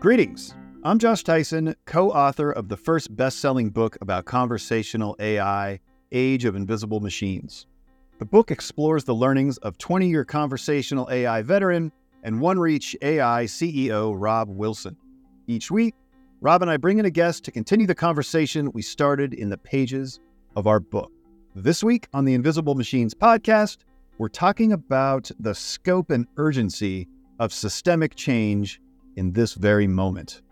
Greetings. I'm Josh Tyson, co author of the first best selling book about conversational AI, Age of Invisible Machines. The book explores the learnings of 20 year conversational AI veteran and OneReach AI CEO Robb Wilson. Each week, Robb and I bring in a guest to continue the conversation we started in the pages of our book. This week on the Invisible Machines podcast, we're talking about the scope and urgency of systemic change in this very moment.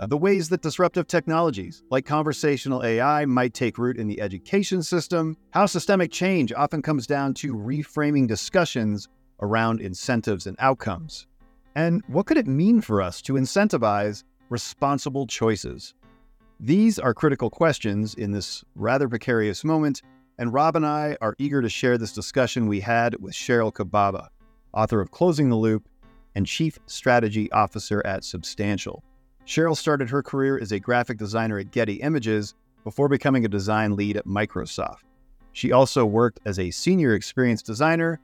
Uh, the ways that disruptive technologies like conversational AI might take root in the education system, how systemic change often comes down to reframing discussions around incentives and outcomes, and what could it mean for us to incentivize responsible choices? These are critical questions in this rather precarious moment and Robb and I are eager to share this discussion we had with Sheryl Cababa, author of Closing the Loop and Chief Strategy Officer at Substantial. Sheryl started her career as a graphic designer at Getty Images before becoming a design lead at Microsoft. She also worked as a senior experience designer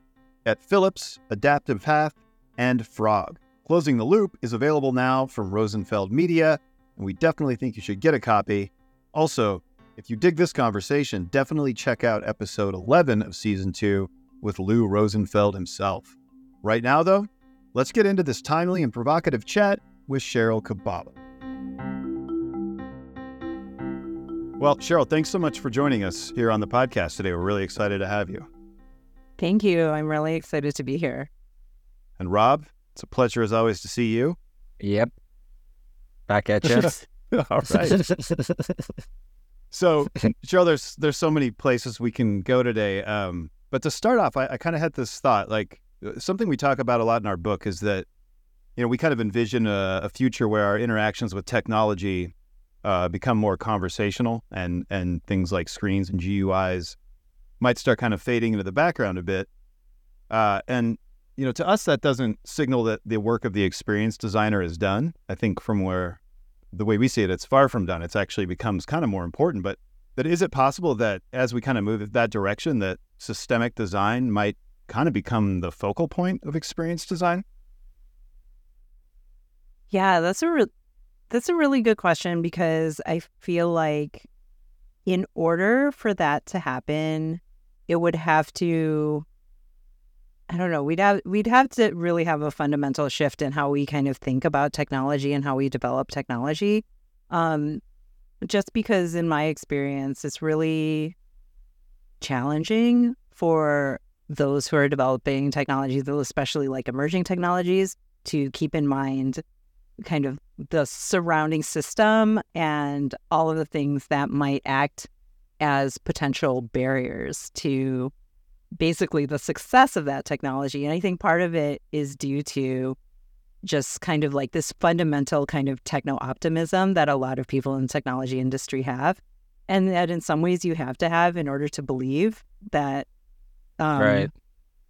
at Philips, Adaptive Path, and Frog. Closing the Loop is available now from Rosenfeld Media, and we definitely think you should get a copy. Also, if you dig this conversation, definitely check out episode 11 of season 2 with Lou Rosenfeld himself. Right now, though, let's get into this timely and provocative chat with Sheryl Cababa. Well, Sheryl, thanks so much for joining us here on the podcast today. We're really excited to have you. Thank you. I'm really excited to be here. And Robb, it's a pleasure as always to see you. Yep. Back at you. All right. So, Sheryl, there's there's so many places we can go today. Um, but to start off, I, I kind of had this thought, like something we talk about a lot in our book is that you know we kind of envision a, a future where our interactions with technology uh, become more conversational, and and things like screens and GUIs might start kind of fading into the background a bit. Uh, and you know, to us, that doesn't signal that the work of the experience designer is done. I think from where the way we see it, it's far from done. It's actually becomes kind of more important. But that is it possible that as we kind of move that direction, that systemic design might kind of become the focal point of experience design? Yeah, that's a re- that's a really good question because I feel like in order for that to happen, it would have to I don't know. We'd have we'd have to really have a fundamental shift in how we kind of think about technology and how we develop technology. Um, just because, in my experience, it's really challenging for those who are developing technologies, especially like emerging technologies, to keep in mind kind of the surrounding system and all of the things that might act as potential barriers to basically the success of that technology. And I think part of it is due to just kind of like this fundamental kind of techno optimism that a lot of people in the technology industry have. And that in some ways you have to have in order to believe that um, right.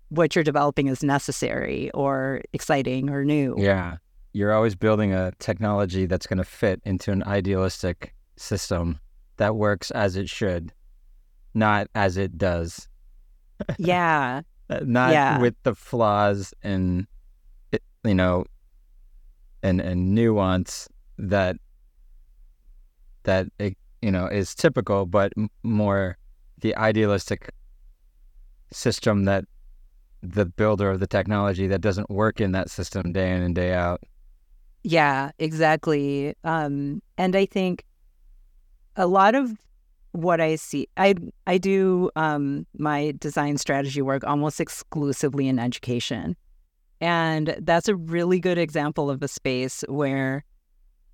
what you're developing is necessary or exciting or new. Yeah. You're always building a technology that's going to fit into an idealistic system that works as it should, not as it does yeah. Uh, not yeah. with the flaws and you know and and nuance that that it, you know is typical but more the idealistic system that the builder of the technology that doesn't work in that system day in and day out. Yeah exactly. Um and i think a lot of what I see, I I do um, my design strategy work almost exclusively in education, and that's a really good example of a space where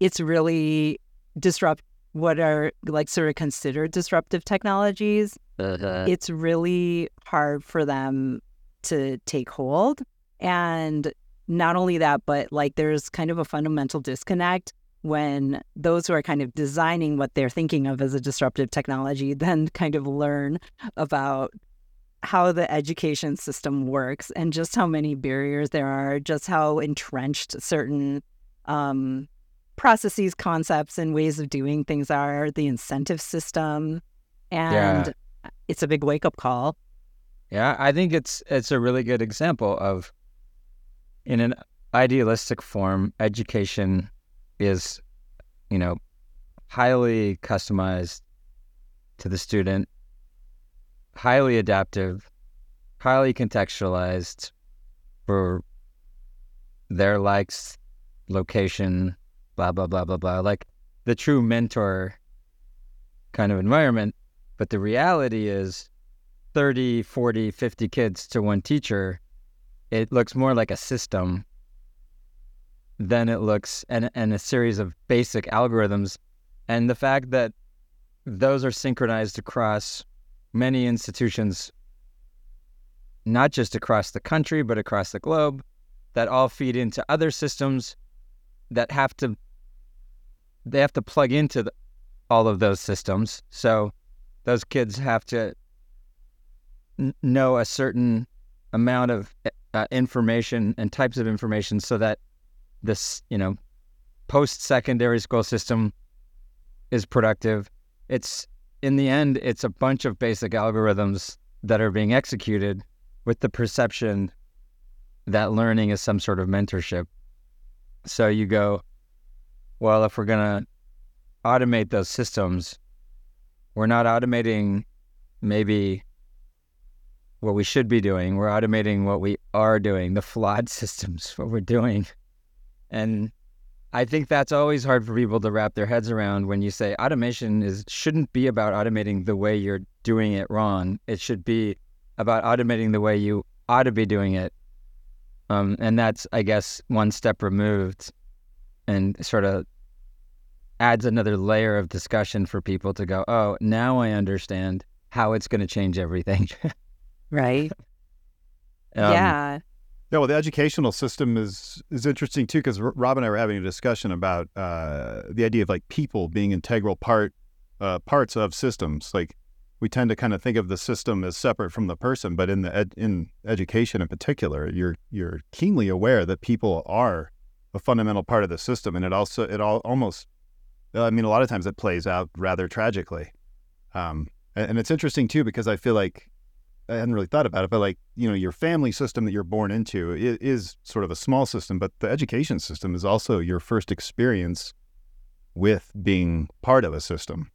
it's really disrupt what are like sort of considered disruptive technologies. Uh-huh. It's really hard for them to take hold, and not only that, but like there's kind of a fundamental disconnect when those who are kind of designing what they're thinking of as a disruptive technology then kind of learn about how the education system works and just how many barriers there are, just how entrenched certain um, processes, concepts, and ways of doing things are, the incentive system. And yeah. it's a big wake up call. Yeah, I think it's it's a really good example of in an idealistic form, education is, you know, highly customized to the student, highly adaptive, highly contextualized for their likes, location, blah, blah, blah, blah, blah. Like the true mentor kind of environment. But the reality is 30, 40, 50 kids to one teacher, it looks more like a system than it looks and, and a series of basic algorithms. And the fact that those are synchronized across many institutions, not just across the country, but across the globe, that all feed into other systems that have to they have to plug into the, all of those systems. So those kids have to n- know a certain amount of uh, information and types of information so that this, you know, post secondary school system is productive. It's in the end, it's a bunch of basic algorithms that are being executed with the perception that learning is some sort of mentorship. So you go, well, if we're going to automate those systems, we're not automating maybe what we should be doing. We're automating what we are doing, the flawed systems, what we're doing. And I think that's always hard for people to wrap their heads around when you say automation is shouldn't be about automating the way you're doing it wrong. It should be about automating the way you ought to be doing it. Um, and that's, I guess, one step removed and sort of adds another layer of discussion for people to go, oh, now I understand how it's going to change everything. right. Um, yeah. Yeah, well, the educational system is is interesting too because Robb and I were having a discussion about uh, the idea of like people being integral part uh, parts of systems. Like we tend to kind of think of the system as separate from the person, but in the ed- in education in particular, you're you're keenly aware that people are a fundamental part of the system, and it also it all almost I mean, a lot of times it plays out rather tragically. Um, and, and, it's interesting too because I feel like I hadn't really thought about it, but like you know, your family system that you're born into is, is sort of a small system, but the education system is also your first experience with being part of a system.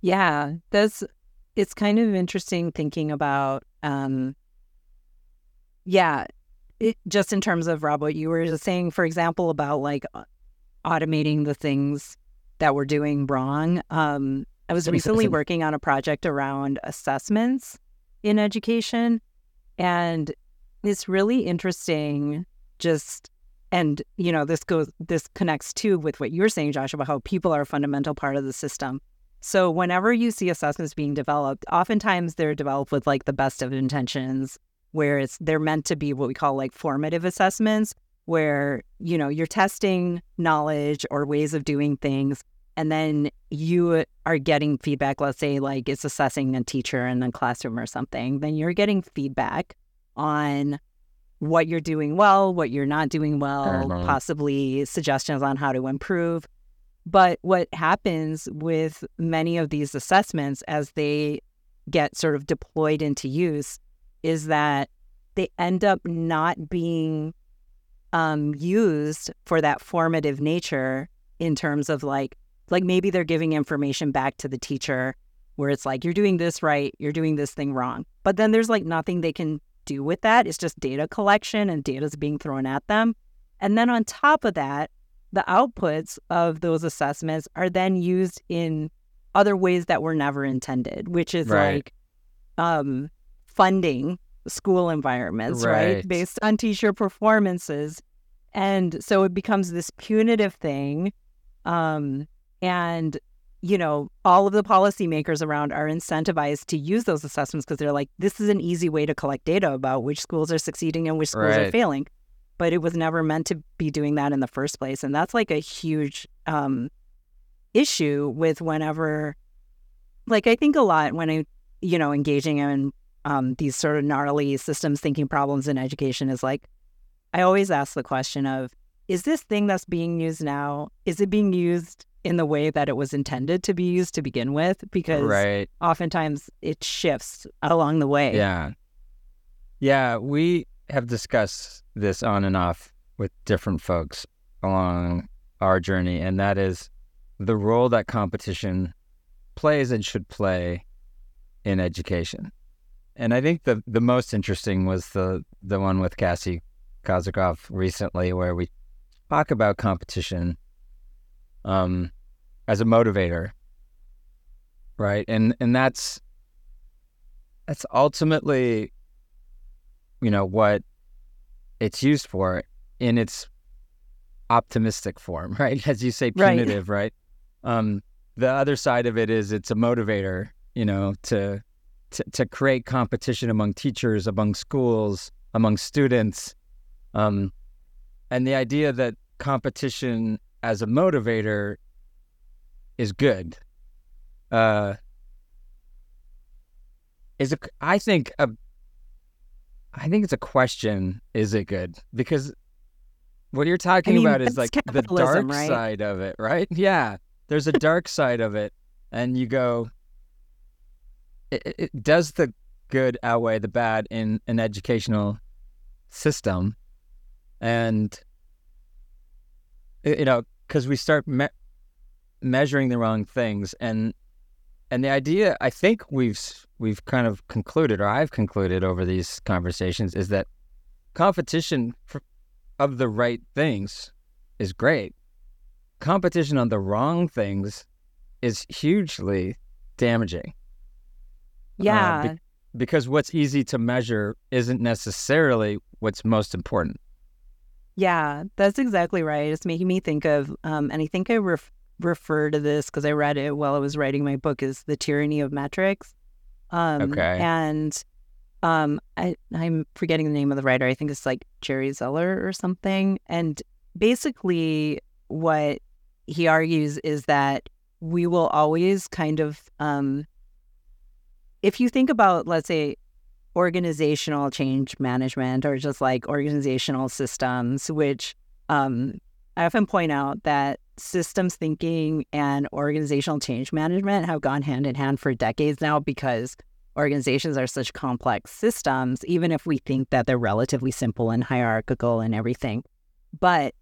Yeah, that's it's kind of interesting thinking about um yeah, it, just in terms of Robb what you were just saying for example about like automating the things that we're doing wrong. Um, I was recently working on a project around assessments in education, and it's really interesting. Just and you know this goes this connects too with what you're saying, Josh, about how people are a fundamental part of the system. So whenever you see assessments being developed, oftentimes they're developed with like the best of intentions, where it's they're meant to be what we call like formative assessments, where you know you're testing knowledge or ways of doing things and then you are getting feedback let's say like it's assessing a teacher in a classroom or something then you're getting feedback on what you're doing well what you're not doing well uh-huh. possibly suggestions on how to improve but what happens with many of these assessments as they get sort of deployed into use is that they end up not being um, used for that formative nature in terms of like like maybe they're giving information back to the teacher where it's like you're doing this right. You're doing this thing wrong. But then there's like nothing they can do with that. It's just data collection and data's being thrown at them. And then on top of that the outputs of those assessments are then used in other ways that were never intended which is right. like um, funding school environments, right. right? Based on teacher performances. And so it becomes this punitive thing. Um, and, you know, all of the policymakers around are incentivized to use those assessments because they're like, this is an easy way to collect data about which schools are succeeding and which schools right. are failing. But it was never meant to be doing that in the first place. And that's like a huge um, issue with whenever, like, I think a lot when I, you know, engaging in um, these sort of gnarly systems thinking problems in education is like, I always ask the question of, is this thing that's being used now, is it being used in the way that it was intended to be used to begin with? Because right. oftentimes it shifts along the way. Yeah. Yeah. We have discussed this on and off with different folks along our journey, and that is the role that competition plays and should play in education. And I think the the most interesting was the the one with Cassie Kozyrkov recently, where we talk about competition um, as a motivator, right? And and that's that's ultimately, you know, what it's used for in its optimistic form, right? As you say, punitive, right? right? Um, the other side of it is it's a motivator, you know, to to, to create competition among teachers, among schools, among students, um, and the idea that competition as a motivator is good. Uh, is a, I think a, I think it's a question. Is it good? Because what you're talking I mean, about is like the dark right? side of it, right? Yeah, there's a dark side of it, and you go, it, it, does the good outweigh the bad in an educational system? And you know, because we start me- measuring the wrong things, and and the idea I think we've we've kind of concluded, or I've concluded over these conversations, is that competition for, of the right things is great. Competition on the wrong things is hugely damaging. Yeah. Uh, be- because what's easy to measure isn't necessarily what's most important. Yeah, that's exactly right. It's making me think of, um, and I think I ref- refer to this because I read it while I was writing my book, is The Tyranny of Metrics. Um, okay. And um, I, I'm forgetting the name of the writer. I think it's like Jerry Zeller or something. And basically, what he argues is that we will always kind of, um, if you think about, let's say, organizational change management or just like organizational systems, which um, I often point out that systems thinking and organizational change management have gone hand in hand for decades now because organizations are such complex systems, even if we think that they're relatively simple and hierarchical and everything. But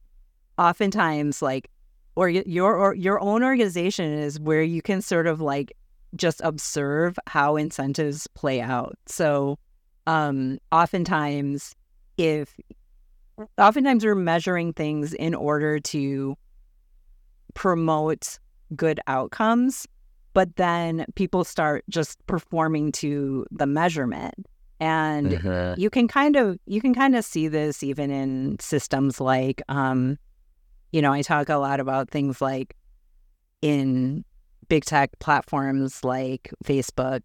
oftentimes, like, or your or your own organization is where you can sort of like just observe how incentives play out. So, um, oftentimes, if oftentimes we're measuring things in order to promote good outcomes but then people start just performing to the measurement and mm-hmm. you can kind of you can kind of see this even in systems like um you know i talk a lot about things like in big tech platforms like facebook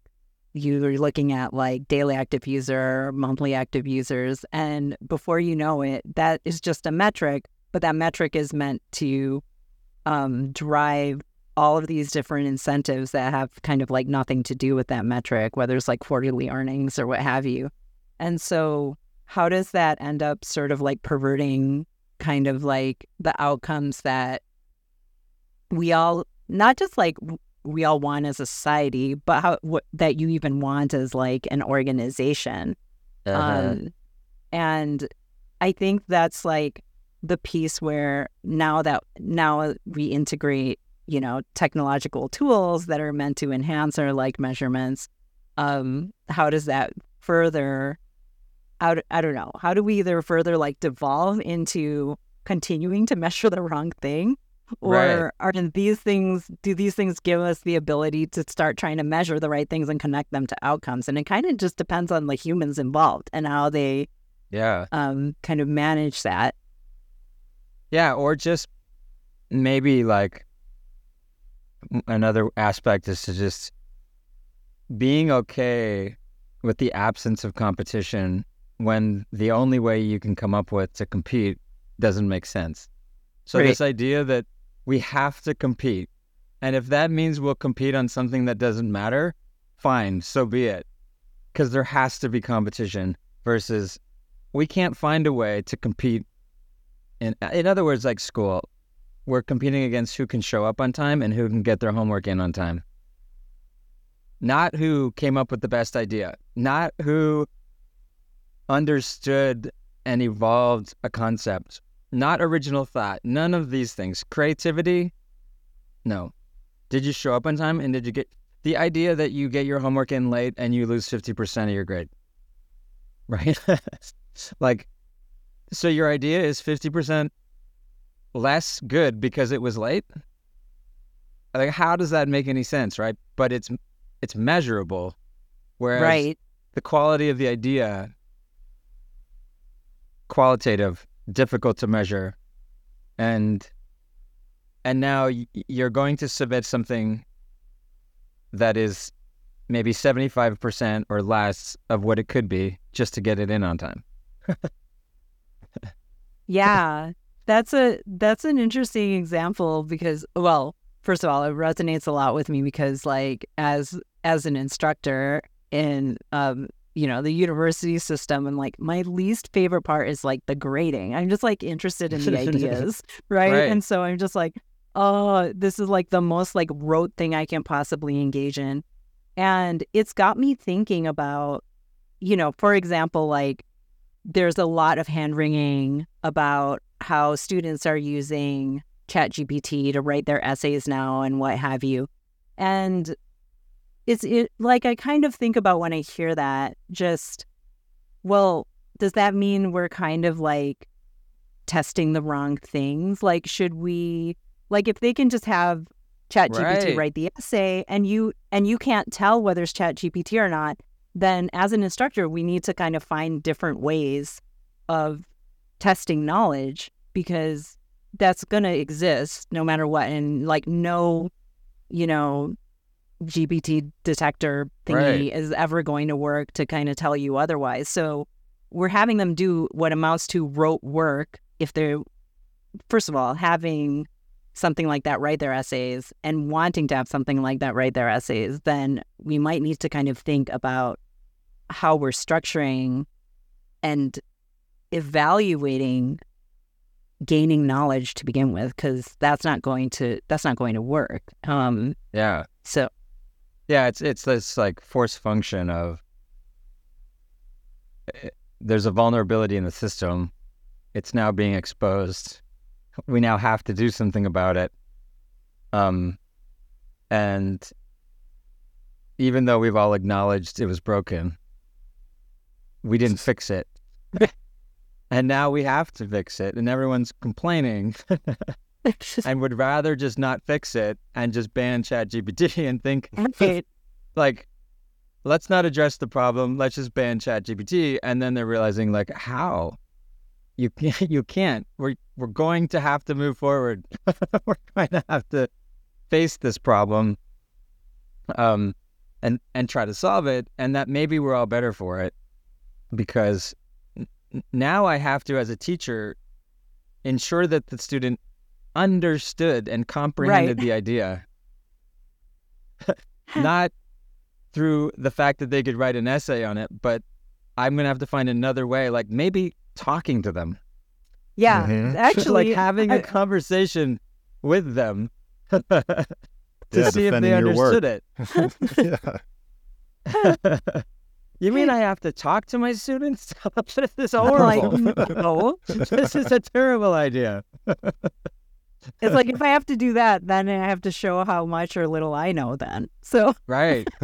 you're looking at like daily active user monthly active users and before you know it that is just a metric but that metric is meant to um, drive all of these different incentives that have kind of like nothing to do with that metric, whether it's like quarterly earnings or what have you. And so, how does that end up sort of like perverting kind of like the outcomes that we all, not just like we all want as a society, but how what, that you even want as like an organization. Uh-huh. Um, and I think that's like the piece where now that now we integrate you know, technological tools that are meant to enhance our like measurements, um, how does that further how I don't know, how do we either further like devolve into continuing to measure the wrong thing? Or right. are these things do these things give us the ability to start trying to measure the right things and connect them to outcomes? And it kind of just depends on the humans involved and how they yeah um kind of manage that. Yeah, or just maybe like another aspect is to just being okay with the absence of competition when the only way you can come up with to compete doesn't make sense. So right. this idea that we have to compete, and if that means we'll compete on something that doesn't matter, fine, so be it. Because there has to be competition versus we can't find a way to compete. In in other words, like school, we're competing against who can show up on time and who can get their homework in on time. Not who came up with the best idea, not who understood and evolved a concept not original thought, none of these things. Creativity, no. Did you show up on time and did you get the idea that you get your homework in late and you lose 50% of your grade? Right? like, so your idea is 50% less good because it was late? Like, how does that make any sense, right? But it's it's measurable, whereas right. the quality of the idea, qualitative, difficult to measure, and and now you're going to submit something that is maybe 75% or less of what it could be just to get it in on time. yeah. That's a that's an interesting example because well, first of all, it resonates a lot with me because like as as an instructor in um you know the university system and like my least favorite part is like the grading i'm just like interested in the ideas right? Right. and so i'm just like oh this is like the most like rote thing i can possibly engage in and it's got me thinking about you know for example like there's a lot of hand wringing about how students are using ChatGPT to write their essays now and what have you. And it's it like I kind of think about when I hear that, just well, does that mean we're kind of like testing the wrong things? Like, should we like if they can just have ChatGPT Right. write the essay and you and you can't tell whether it's ChatGPT or not, then as an instructor, we need to kind of find different ways of testing knowledge because that's going to exist no matter what and like no you know gpt detector thingy Right. is ever going to work to kind of tell you otherwise so we're having them do what amounts to rote work if they're first of all having something like that write their essays and wanting to have something like that write their essays then we might need to kind of think about how we're structuring and evaluating gaining knowledge to begin with because that's not going to that's not going to work um Yeah. so Yeah, it's it's this like force function of eh, there's a vulnerability in the system. It's now being exposed. We now have to do something about it. Um and even though we've all acknowledged it was broken, we didn't fix it. and now we have to fix it and everyone's complaining and would rather just not fix it and just ban ChatGPT and think right. like let's not address the problem let's just ban chat gpt and then they're realizing like how? You can't you can't. We're we're going to have to move forward. We're going to have to face this problem um and and try to solve it and that maybe we're all better for it. Because now i have to as a teacher ensure that the student understood and comprehended the idea not through the fact that they could write an essay on it, but I'm gonna have to find another way, like maybe talking to them, yeah Mhm. actually like having a I- conversation with them to Yeah, see if they defending work. understood it. you mean I have to talk to my students? this is I'm like horrible. no this is a terrible idea. It's like if i have to do that then i have to show how much or little i know then so Right.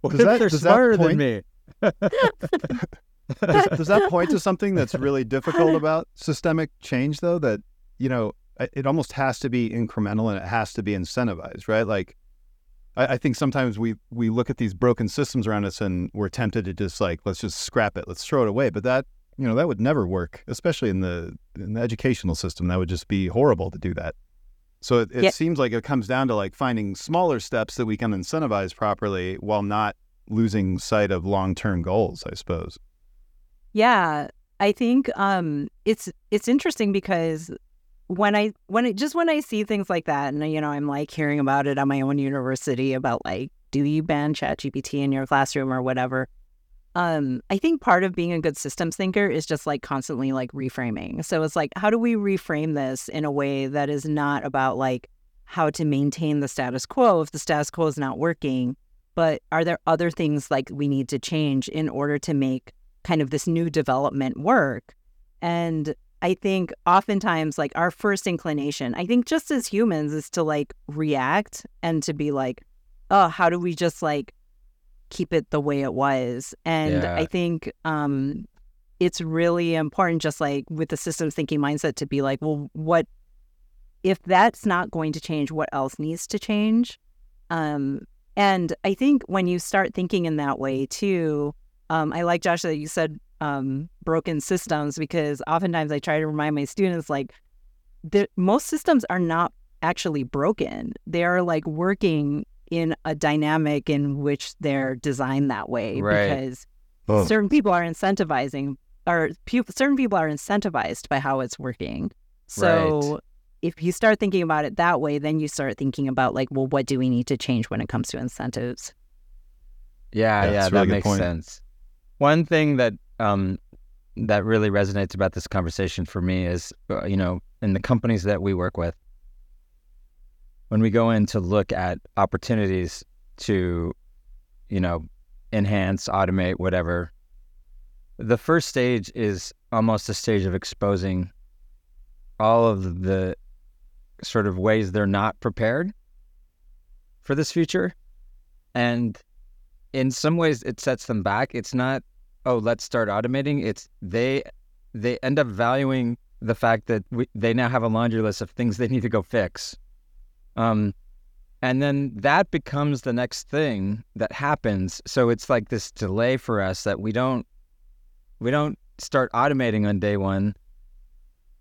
what Does that- they're does that point- than me? does, does that point to something that's really difficult about systemic change though that you know it it almost has to be incremental and it has to be incentivized right like I, I think sometimes we we look at these broken systems around us and we're tempted to just like let's just scrap it let's throw it away but that you know that would never work especially in the in the educational system. That would just be horrible to do that. So it, it seems like it comes down to like finding smaller steps that we can incentivize properly while not losing sight of long-term goals i suppose. Yeah, I think um it's it's interesting because when I when it just when I see things like that and you know I'm like hearing about it at my own university about like do you ban ChatGPT in your classroom or whatever. Um I think part of being a good systems thinker is just like constantly like reframing. So it's like how do we reframe this in a way that is not about like how to maintain the status quo if the status quo is not working, but are there other things like we need to change in order to make kind of this new development work. And I think oftentimes, like our first inclination, I think just as humans, is to like react and to be like, oh, how do we just like keep it the way it was? And Yeah. I think um, it's really important, just like with the systems thinking mindset, to be like, well, what if that's not going to change? What else needs to change? Um, and I think when you start thinking in that way too, um, I like Josh that you said um, broken systems because oftentimes I try to remind my students like the, most systems are not actually broken. They are like working in a dynamic in which they're designed that way Right. because Oh. certain people are incentivizing or pe- certain people are incentivized by how it's working. So if you start thinking about it that way, then you start thinking about like, well, what do we need to change when it comes to incentives? Yeah, Yeah, yeah, that's a that makes point. sense. One thing that um that really resonates about this conversation for me is uh, you know, in the companies that we work with when we go in to look at opportunities to you know, enhance, automate, whatever. The first stage is almost a stage of exposing all of the sort of ways they're not prepared for this future. And in some ways it sets them back. It's not, oh, let's start automating. It's they they end up valuing the fact that we, they now have a laundry list of things they need to go fix. Um, and then that becomes the next thing that happens. So it's like this delay for us that we don't we don't start automating on day one.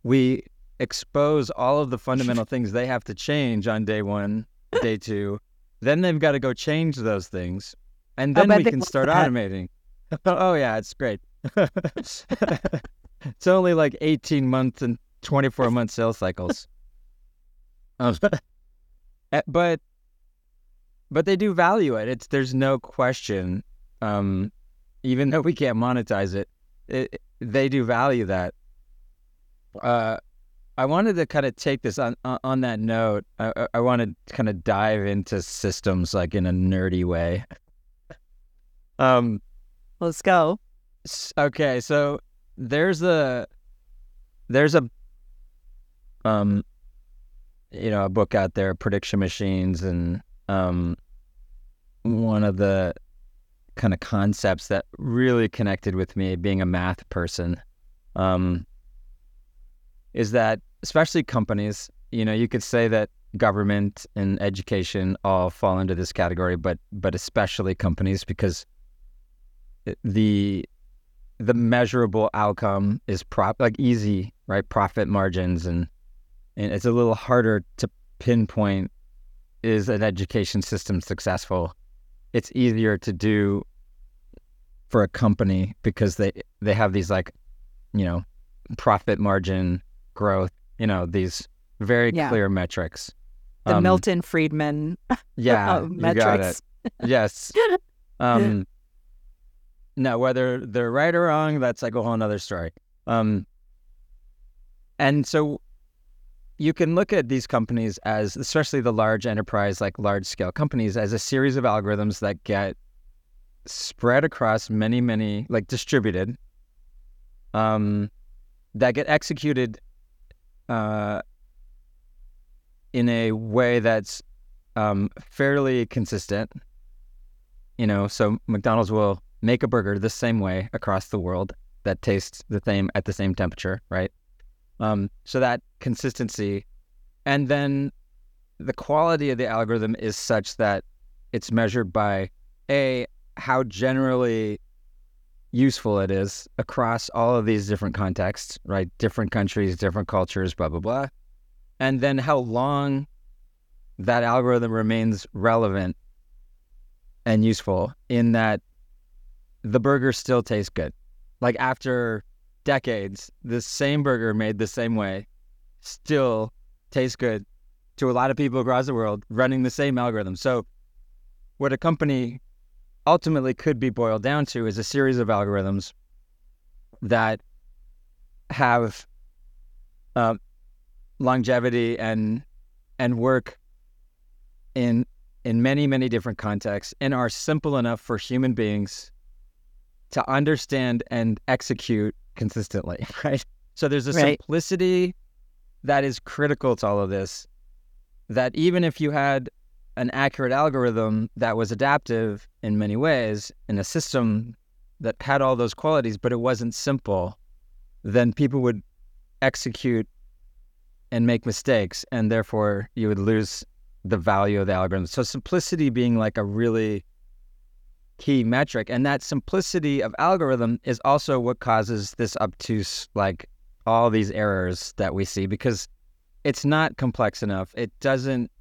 We expose all of the fundamental things they have to change on day one, day two. Then they've got to go change those things, and then we can start automating. oh yeah, it's great. it's only like eighteen months and twenty four month sales cycles. Um, but but they do value it. It's there's no question. Um, even though we can't monetize it, it they do value that. Uh, I wanted to kind of take this on on, that note. I, I- I want to kind of dive into systems like in a nerdy way. um. Let's go. Okay, so there's a there's a um you know a book out there, prediction machines, and um one of the kind of concepts that really connected with me, being a math person, um, is that especially companies, you know, you could say that government and education all fall into this category, but but especially companies because the the measurable outcome is prop like easy, right? Profit margins and and it's a little harder to pinpoint is an education system successful. It's easier to do for a company because they they have these like, you know, profit margin growth, you know, these very Yeah. clear metrics. The Um, Milton Friedman yeah, uh, you got it. metrics. Yes. Um, now, whether they're right or wrong, that's like a whole nother story. Um, and so you can look at these companies as, especially the large enterprise, like large scale companies, as a series of algorithms that get spread across many, many, like distributed, um, that get executed uh, in a way that's um, fairly consistent. You know, so McDonald's will make a burger the same way across the world that tastes the same at the same temperature, right? Um, so that consistency, and then the quality of the algorithm is such that it's measured by a how generally useful it is across all of these different contexts, right? Different countries, different cultures, blah blah blah, and then how long that algorithm remains relevant and useful in that the burger still tastes good. Like after decades, the same burger made the same way still tastes good to a lot of people across the world running the same algorithm. So, what a company ultimately could be boiled down to is a series of algorithms that have um, longevity and and work in in many many different contexts and are simple enough for human beings to understand and execute consistently right So there's a Right. simplicity that is critical to all of this. That even if you had an accurate algorithm that was adaptive in many ways in a system that had all those qualities, but it wasn't simple, then people would execute and make mistakes, and therefore you would lose the value of the algorithm. So simplicity being like a really key metric, and that simplicity of algorithm is also what causes this obtuse, like all these errors that we see because it's not complex enough. It doesn't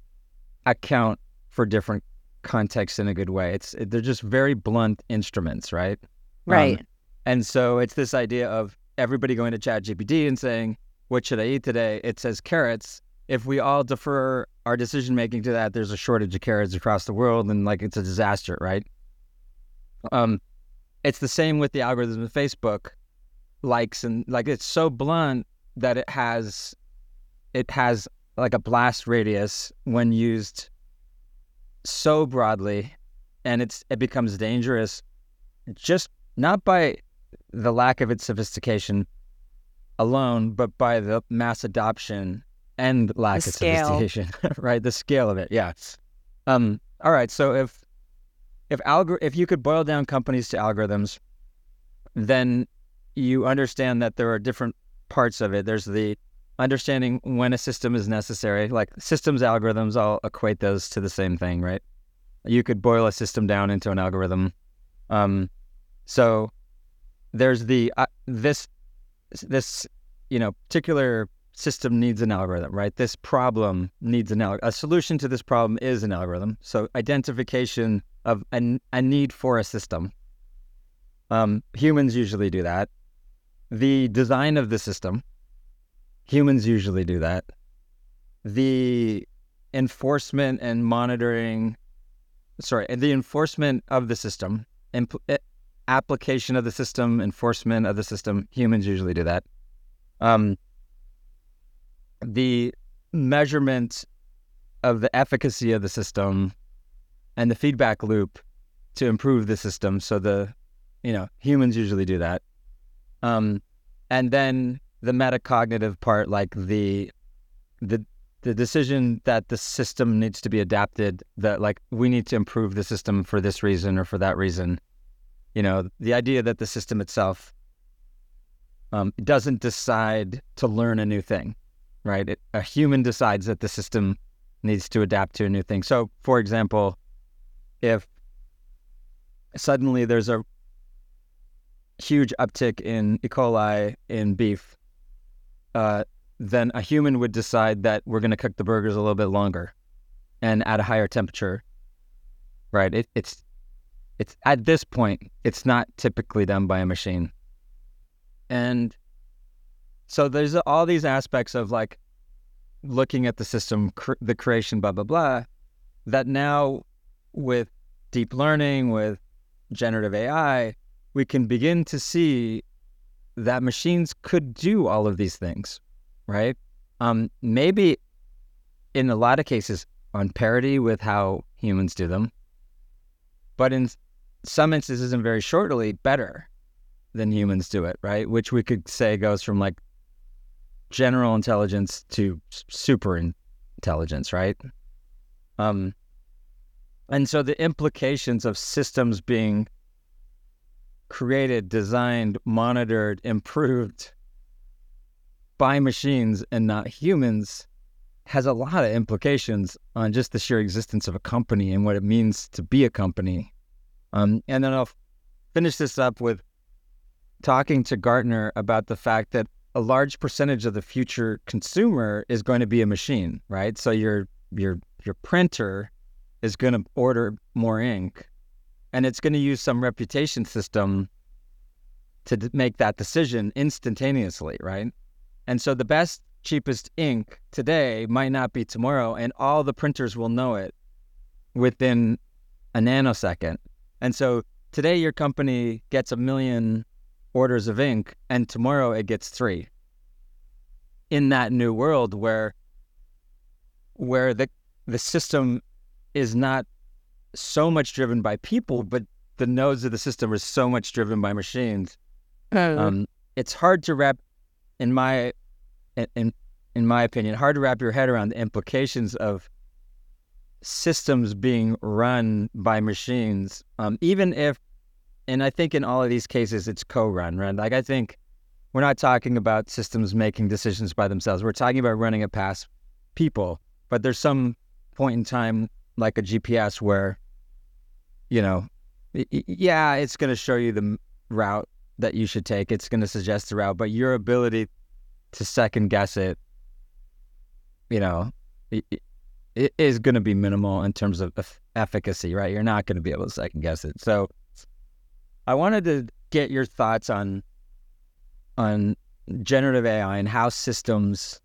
account for different contexts in a good way. It's they're just very blunt instruments, right? Um, Right. and so it's this idea of everybody going to ChatGPT and saying, "What should I eat today?" It says carrots. If we all defer our decision making to that, there's a shortage of carrots across the world, and like it's a disaster, right? Um, it's the same with the algorithm of Facebook, likes and like it's so blunt that it has, it has like a blast radius when used so broadly, and it's it becomes dangerous just not by the lack of its sophistication alone, but by the mass adoption and lack The of scale. sophistication, right? The scale of it, yeah. Um, all right, so if if algor- if you could boil down companies to algorithms, then you understand that there are different parts of it. There's the understanding when a system is necessary, like systems algorithms. I'll equate those to the same thing, right? You could boil a system down into an algorithm. Um, so there's the uh, this this you know particular system needs an algorithm, right? This problem needs an algorithm. A solution to this problem is an algorithm. So identification of a, a need for a system. Um, humans usually do that. The design of the system, humans usually do that. The enforcement and monitoring, sorry, the enforcement of the system, impl- eh, application of the system, enforcement of the system, humans usually do that. Um, the measurement of the efficacy of the system and the feedback loop to improve the system. So the, you know, humans usually do that. Um, and then the metacognitive part, like the, the, the decision that the system needs to be adapted, that like we need to improve the system for this reason or for that reason. You know, the idea that the system itself um, doesn't decide to learn a new thing, right? It, a human decides that the system needs to adapt to a new thing. So, for example, if suddenly there's a huge uptick in E. coli in beef, uh, then a human would decide that we're going to cook the burgers a little bit longer and at a higher temperature. Right? It, it's it's at this point it's not typically done by a machine, and so there's all these aspects of like looking at the system, cr- the creation, blah blah blah, that now with deep learning, with generative AI, we can begin to see that machines could do all of these things, right? Um, maybe in a lot of cases on parity with how humans do them, but in some instances and very shortly, better than humans do it, right? Which we could say goes from like general intelligence to super intelligence, right? Um, and so the implications of systems being created, designed, monitored, improved by machines and not humans has a lot of implications on just the sheer existence of a company and what it means to be a company. Um, and then I'll finish this up with talking to Gartner about the fact that a large percentage of the future consumer is going to be a machine, right? So your your your printer is going to order more ink and it's going to use some reputation system to d- make that decision instantaneously, right? And so the best, cheapest ink today might not be tomorrow, and all the printers will know it within a nanosecond. And so today your company gets a million orders of ink, and tomorrow it gets three. In that new world where where the the system is not so much driven by people, but the nodes of the system are so much driven by machines. Uh, Um, it's hard to wrap in my in in my opinion, hard to wrap your head around the implications of systems being run by machines, um, even if, and I think in all of these cases it's co-run, right? Like I think we're not talking about systems making decisions by themselves. We're talking about running it past people. But there's some point in time, like a GPS, where, you know, yeah, it's going to show you the route that you should take. It's going to suggest the route, but your ability to second guess it, you know, it, it is going to be minimal in terms of efficacy, right? You're not going to be able to second guess it. So I wanted to get your thoughts on on generative AI and how systems,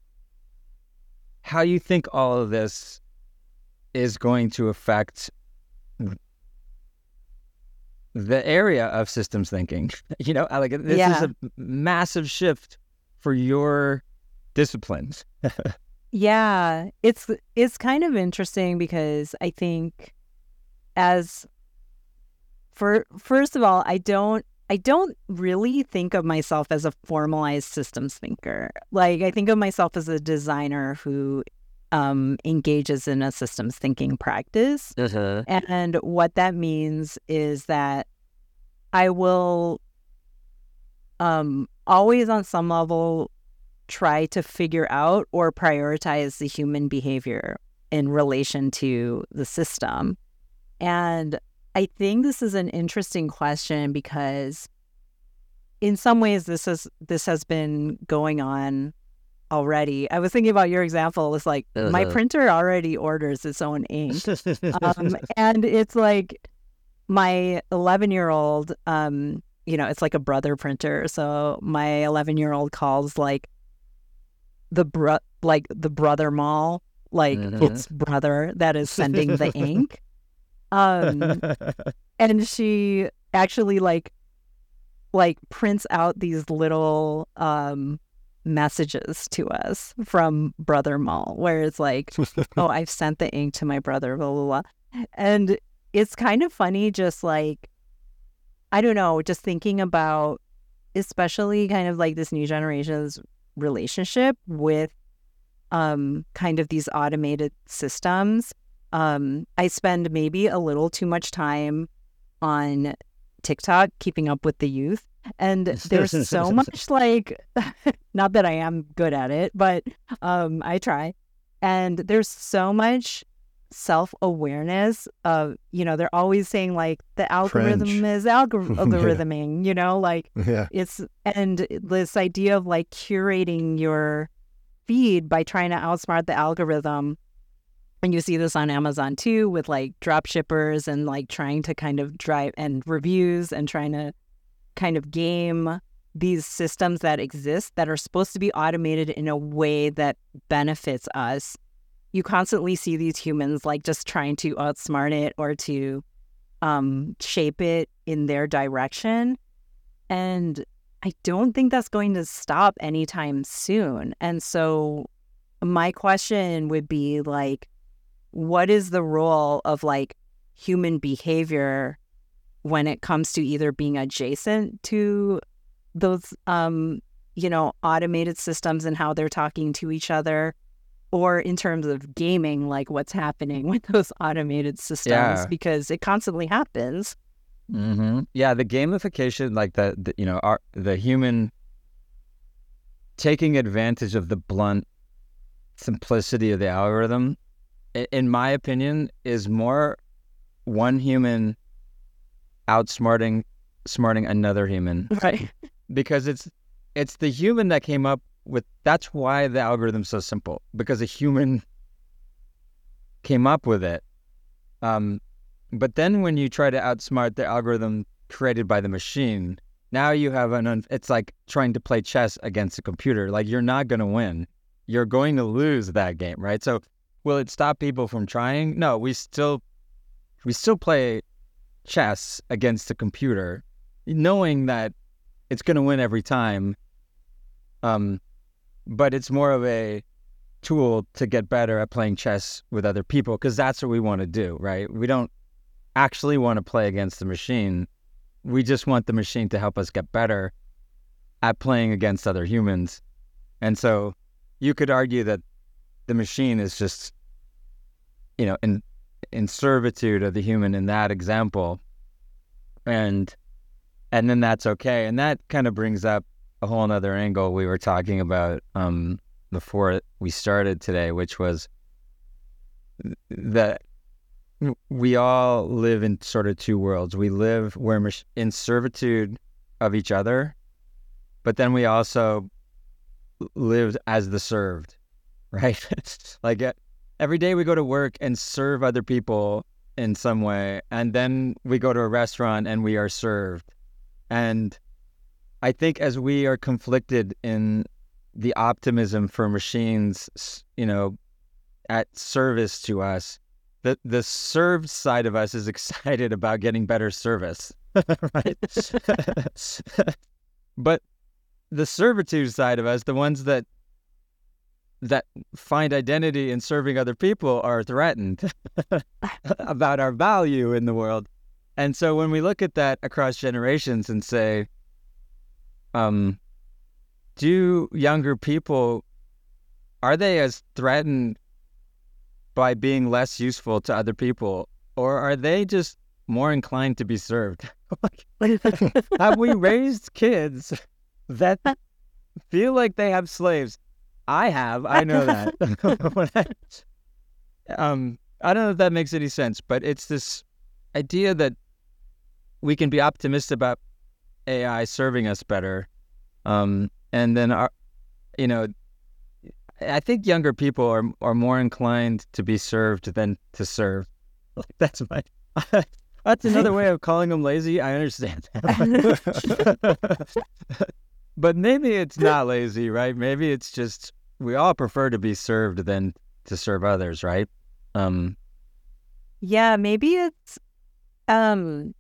how you think all of this is going to affect the area of systems thinking. You know, like this yeah. is a massive shift for your disciplines. yeah, it's it's kind of interesting because I think as for first of all, I don't I don't really think of myself as a formalized systems thinker. Like I think of myself as a designer who um, engages in a systems thinking practice. Uh-huh. And what that means is that I will um, always, on some level, try to figure out or prioritize the human behavior in relation to the system. And I think this is an interesting question because in some ways this is this has been going on already. I was thinking about your example. It's like uh-huh. my printer already orders its own ink, um, and it's like my 11 year old. Um, you know, it's like a brother printer. So my 11 year old calls like the bro like the brother mall, like uh-huh. its brother that is sending the ink. Um, and she actually like like prints out these little um messages to us from Brother Mall, where it's like, oh, I've sent the ink to my brother, blah, blah, blah. And it's kind of funny, just like, I don't know, just thinking about, especially kind of like this new generation's relationship with um, kind of these automated systems um, I spend maybe a little too much time on TikTok keeping up with the youth. And there's so much like, not that I am good at it, but um, I try. And there's so much self awareness of, you know, they're always saying like the algorithm French. is algorithming, yeah. you know, like yeah. it's, and this idea of like curating your feed by trying to outsmart the algorithm and you see this on Amazon too with like drop shippers and like trying to kind of drive and reviews and trying to kind of game these systems that exist that are supposed to be automated in a way that benefits us. You constantly see these humans like just trying to outsmart it or to um, shape it in their direction. And I don't think that's going to stop anytime soon. And so my question would be like, what is the role of like human behavior when it comes to either being adjacent to those um you know automated systems and how they're talking to each other or in terms of gaming like what's happening with those automated systems yeah. because it constantly happens mm-hmm. yeah the gamification like the, the you know our, the human taking advantage of the blunt simplicity of the algorithm in my opinion, is more one human outsmarting smarting another human. Right. because it's it's the human that came up with that's why the algorithm's so simple. Because a human came up with it. Um, but then when you try to outsmart the algorithm created by the machine, now you have an un- it's like trying to play chess against a computer. Like you're not going to win. You're going to lose that game, right? So Will it stop people from trying? No, we still we still play chess against the computer, knowing that it's going to win every time. Um, but it's more of a tool to get better at playing chess with other people because that's what we want to do, right? We don't actually want to play against the machine. We just want the machine to help us get better at playing against other humans. And so you could argue that the machine is just, you know, in in servitude of the human in that example. And and then that's okay. And that kind of brings up a whole other angle we were talking about um, before we started today, which was that we all live in sort of two worlds. We live we're in servitude of each other, but then we also live as the served, right? like every day we go to work and serve other people in some way, and then we go to a restaurant and we are served. And I think as we are conflicted in the optimism for machines, you know, at service to us, the the served side of us is excited about getting better service, right? but the servitude side of us, the ones that that find identity in serving other people, are threatened about our value in the world. And so when we look at that across generations and say, um, do younger people are they as threatened by being less useful to other people, or are they just more inclined to be served? have we raised kids that feel like they have slaves? I have. I know that. I, um, I don't know if that makes any sense, but it's this idea that we can be optimistic about AI serving us better, um, and then our, you know, I think younger people are are more inclined to be served than to serve. That's my. That's another way of calling them lazy. I understand. but maybe it's not lazy, right? Maybe it's just we all prefer to be served than to serve others, right? Um Yeah, maybe it's um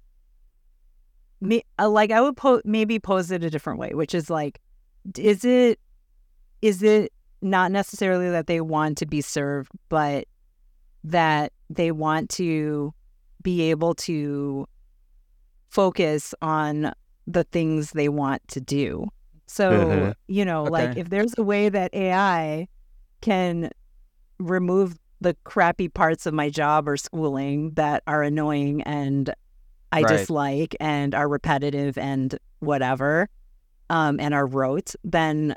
me, uh, like I would po- maybe pose it a different way, which is like is it is it not necessarily that they want to be served, but that they want to be able to focus on the things they want to do. So, mm-hmm. you know, okay. like if there's a way that AI can remove the crappy parts of my job or schooling that are annoying and I right. dislike and are repetitive and whatever, um, and are rote, then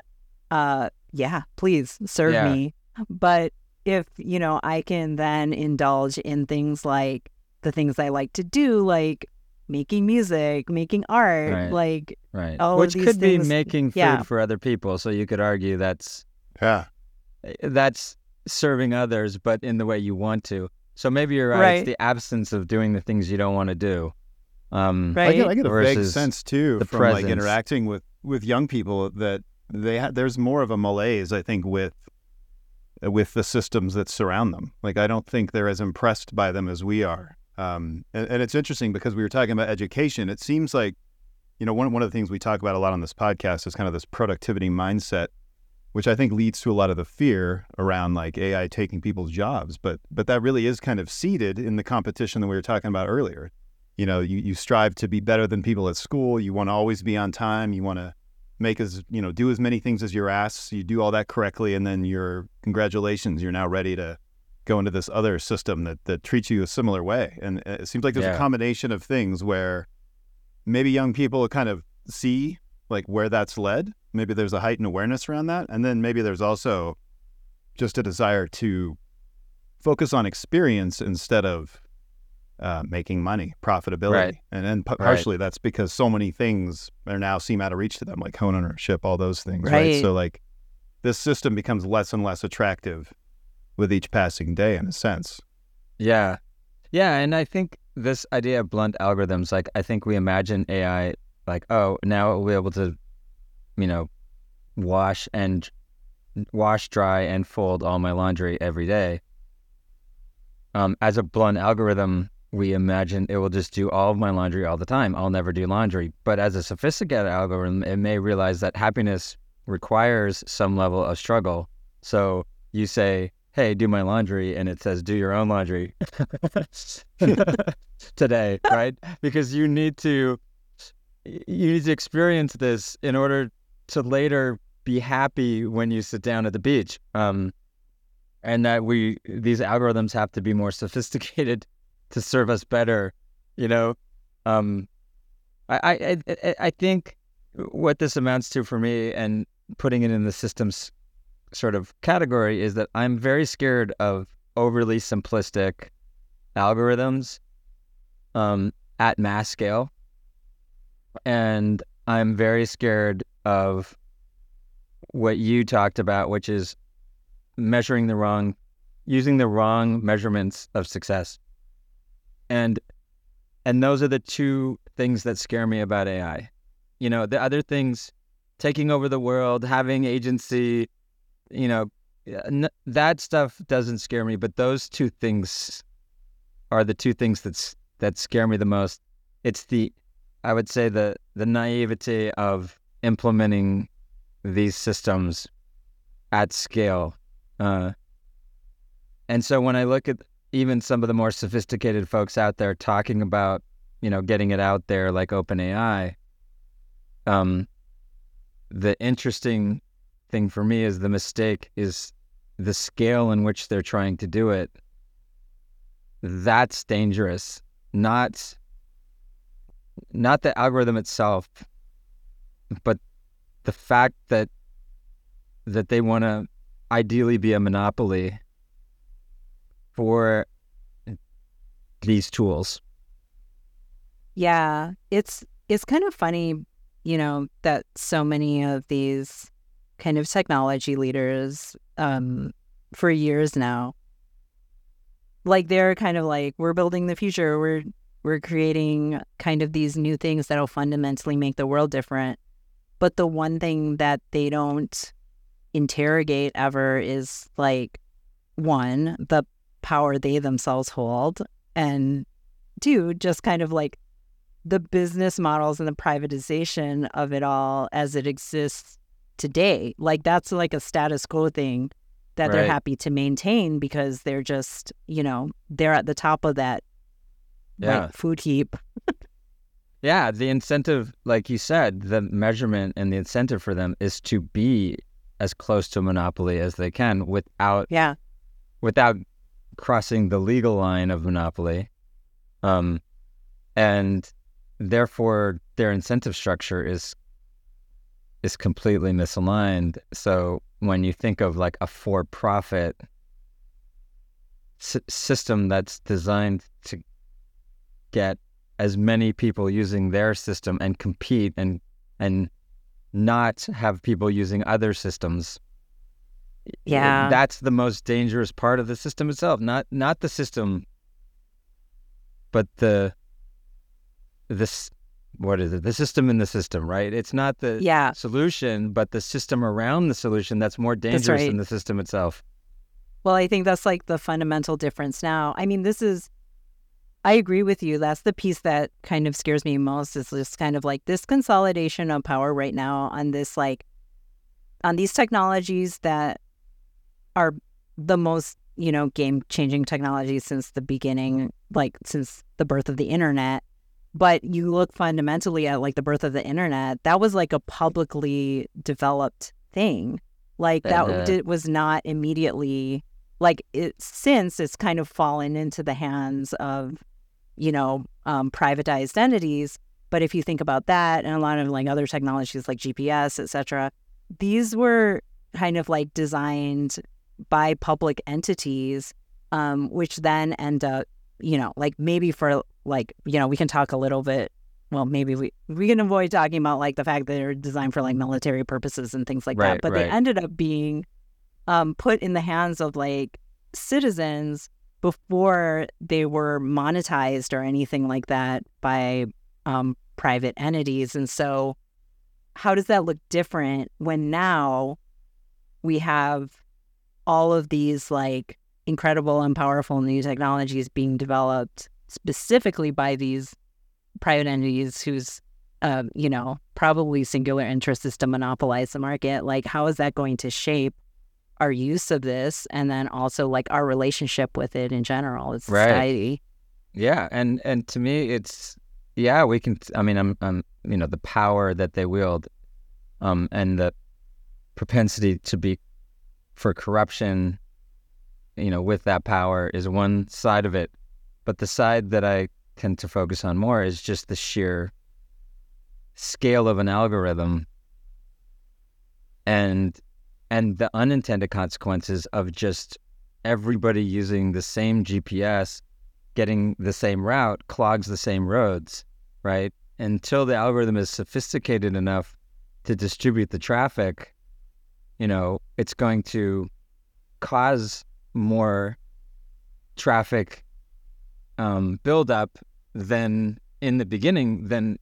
uh, yeah, please serve yeah. me. But if, you know, I can then indulge in things like the things I like to do, like making music, making art, right. like right, which could things, be making food yeah. for other people. So you could argue that's yeah, eh, that's serving others, but in the way you want to. So maybe you're right. right. It's the absence of doing the things you don't want to do. Um, right. I get, I get a vague sense too from presence. like interacting with with young people that they ha- there's more of a malaise, I think, with with the systems that surround them. Like I don't think they're as impressed by them as we are. Um, and, and, it's interesting because we were talking about education. It seems like, you know, one one of the things we talk about a lot on this podcast is kind of this productivity mindset, which I think leads to a lot of the fear around like AI taking people's jobs. But but that really is kind of seeded in the competition that we were talking about earlier. You know, you, you strive to be better than people at school. You want to always be on time. You want to make as you know do as many things as you're asked you do all that correctly and then you're congratulations you're now ready to go into this other system that that treats you a similar way and it seems like there's yeah. a combination of things where maybe young people kind of see like where that's led maybe there's a heightened awareness around that and then maybe there's also just a desire to focus on experience instead of uh, making money, profitability, right. and then partially right. that's because so many things are now seem out of reach to them, like home ownership, all those things, right. right? So like this system becomes less and less attractive with each passing day, in a sense. Yeah, yeah, and I think this idea of blunt algorithms, like I think we imagine AI like, oh, now we'll be able to, you know, wash and wash, dry, and fold all my laundry every day. Um, as a blunt algorithm, we imagine it will just do all of my laundry all the time. I'll never do laundry. But as a sophisticated algorithm, it may realize that happiness requires some level of struggle. So you say, hey, do my laundry, and it says, do your own laundry today, right? Because you need to you need to experience this in order to later be happy when you sit down at the beach. Um, and that we these algorithms have to be more sophisticated to serve us better. You know, um, I, I I I think what this amounts to for me, and putting it in the systems sort of category, is that I'm very scared of overly simplistic algorithms um, at mass scale, and I'm very scared of what you talked about, which is measuring the wrong, using the wrong measurements of success. And and those are the two things that scare me about AI. You know, the other things, taking over the world, having agency, you know, that stuff doesn't scare me. But those two things are the two things that's that scare me the most. It's the, I would say the the naivety of implementing these systems at scale uh, and so when I look at even some of the more sophisticated folks out there talking about, you know, getting it out there like OpenAI, um, the interesting thing for me is the mistake is the scale in which they're trying to do it. That's dangerous. Not not the algorithm itself, but the fact that that they want to ideally be a monopoly for these tools. Yeah, it's it's kind of funny, you know, that so many of these kind of technology leaders um, for years now, like they're kind of like we're building the future. We're we're creating kind of these new things that'll fundamentally make the world different. But the one thing that they don't interrogate ever is like one, the power they themselves hold, and two, just kind of like the business models and the privatization of it all as it exists today. Like that's like a status quo thing that right. they're happy to maintain because they're just, you know, they're at the top of that yeah. like, food heap. yeah, the incentive, like you said, the measurement and the incentive for them is to be as close to monopoly as they can without yeah without crossing the legal line of monopoly um and therefore their incentive structure is is completely misaligned so when you think of like a for profit s- system that's designed to get as many people using their system and compete and and not have people using other systems. Yeah. That's the most dangerous part of the system itself. Not not the system but the this what is it? The system in the system, right? It's not the yeah. solution, but the system around the solution that's more dangerous that's right. than the system itself. Well, I think that's like the fundamental difference now. I mean, this is I agree with you. That's the piece that kind of scares me most is just kind of like this consolidation of power right now on this like on these technologies that are the most, you know, game changing technologies since the beginning, like since the birth of the internet. But you look fundamentally at like the birth of the internet, that was like a publicly developed thing. Like that uh, did, was not immediately like it since it's kind of fallen into the hands of you know, um, privatized entities. But if you think about that and a lot of like other technologies like GPS, et cetera, these were kind of like designed by public entities, um, which then end up, you know, like maybe for like, you know, we can talk a little bit. Well, maybe we we can avoid talking about like the fact that they're designed for like military purposes and things like right, that. But right. they ended up being um, put in the hands of like citizens before they were monetized or anything like that by um, private entities. And so, how does that look different when now we have all of these like incredible and powerful new technologies being developed specifically by these private entities whose uh, you know probably singular interest is to monopolize the market like how is that going to shape our use of this and then also like our relationship with it in general as society. Right. Yeah, and and to me it's yeah, we can I mean I'm I'm you know the power that they wield um and the propensity to be for corruption, you know, with that power is one side of it. But the side that I tend to focus on more is just the sheer scale of an algorithm and and the unintended consequences of just everybody using the same GPS, getting the same route, clogs the same roads, right? Until the algorithm is sophisticated enough to distribute the traffic, you know, it's going to cause more traffic um, buildup than in the beginning than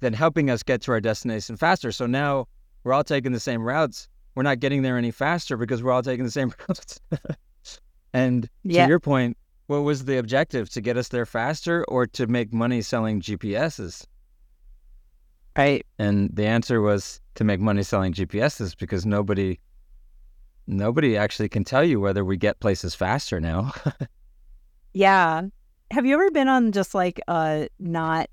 than helping us get to our destination faster. So now we're all taking the same routes. We're not getting there any faster because we're all taking the same routes. and Yeah. to your point, what was the objective? To get us there faster or to make money selling GPSs? Right. And the answer was to make money selling GPSs because nobody nobody actually can tell you whether we get places faster now. Yeah. Have you ever been on just like a not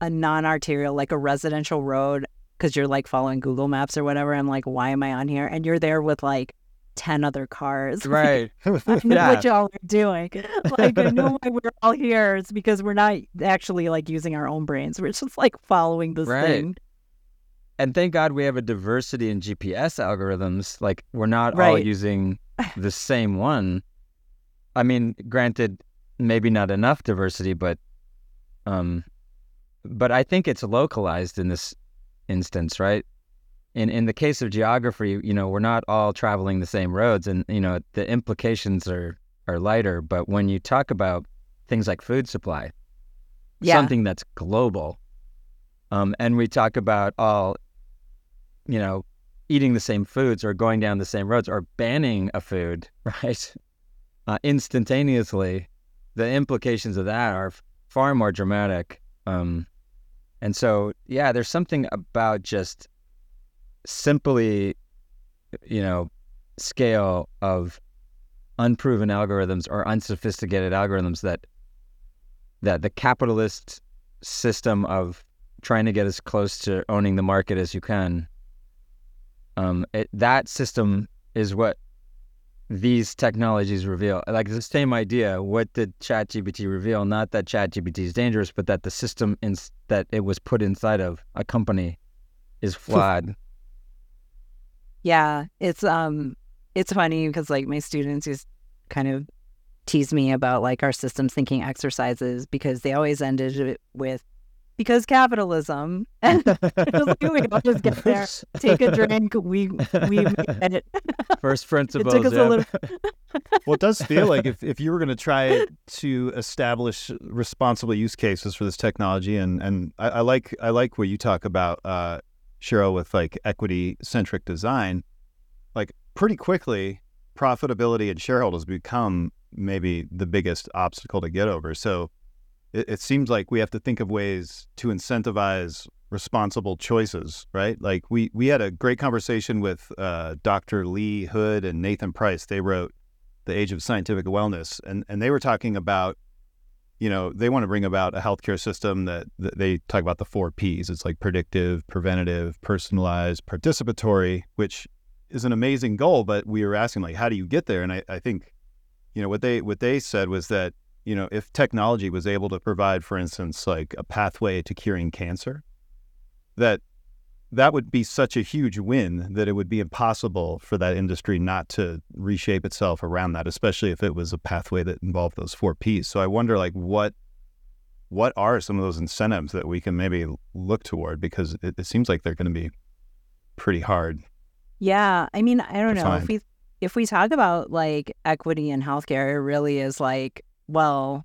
a non-arterial, like a residential road, because you're like following Google Maps or whatever? I'm like, why am I on here? And you're there with like ten other cars. right. I know Yeah. what y'all are doing. Like I know why we're all here. It's because we're not actually like using our own brains. We're just like following this Right. thing. And thank God we have a diversity in GPS algorithms. Like we're not all using the same one. I mean, granted, maybe not enough diversity, but um but I think it's localized in this instance, right? In in the case of geography, you know, we're not all traveling the same roads and you know, the implications are are lighter, but when you talk about things like food supply, Yeah. something that's global. Um, and we talk about all, you know, eating the same foods or going down the same roads or banning a food, right? Uh, instantaneously, the implications of that are far more dramatic. Um, and so, yeah, there's something about just simply, you know, scale of unproven algorithms or unsophisticated algorithms that that the capitalist system of trying to get as close to owning the market as you can um, it, that system is what these technologies reveal like the same idea what did ChatGPT reveal? Not that ChatGPT is dangerous but that the system in, that it was put inside of a company is flawed. Yeah, it's um it's funny because like my students just kind of tease me about like our systems thinking exercises because they always ended it with because capitalism and I was like, we all just get there, take a drink, we we and it, first it principles took us yeah. a little well, it does feel like if, if you were going to try to establish responsible use cases for this technology, and and I, I like I like what you talk about, uh, Sheryl, with like equity centric design. Like pretty quickly, profitability and shareholders become maybe the biggest obstacle to get over. So it, it seems like we have to think of ways to incentivize responsible choices, right? Like we we had a great conversation with uh, Dr. Lee Hood and Nathan Price. They wrote the age of scientific wellness and and they were talking about you know they want to bring about a healthcare system that, that they talk about the four p's it's like predictive preventative personalized participatory which is an amazing goal but we were asking like how do you get there and i, I think you know what they what they said was that you know if technology was able to provide for instance like a pathway to curing cancer that that would be such a huge win that it would be impossible for that industry not to reshape itself around that, especially if it was a pathway that involved those four P's. So I wonder, like, what what are some of those incentives that we can maybe look toward because it, it seems like they're going to be pretty hard. Yeah, I mean, I don't know Fine. if we if we talk about like equity in healthcare, it really is like, well,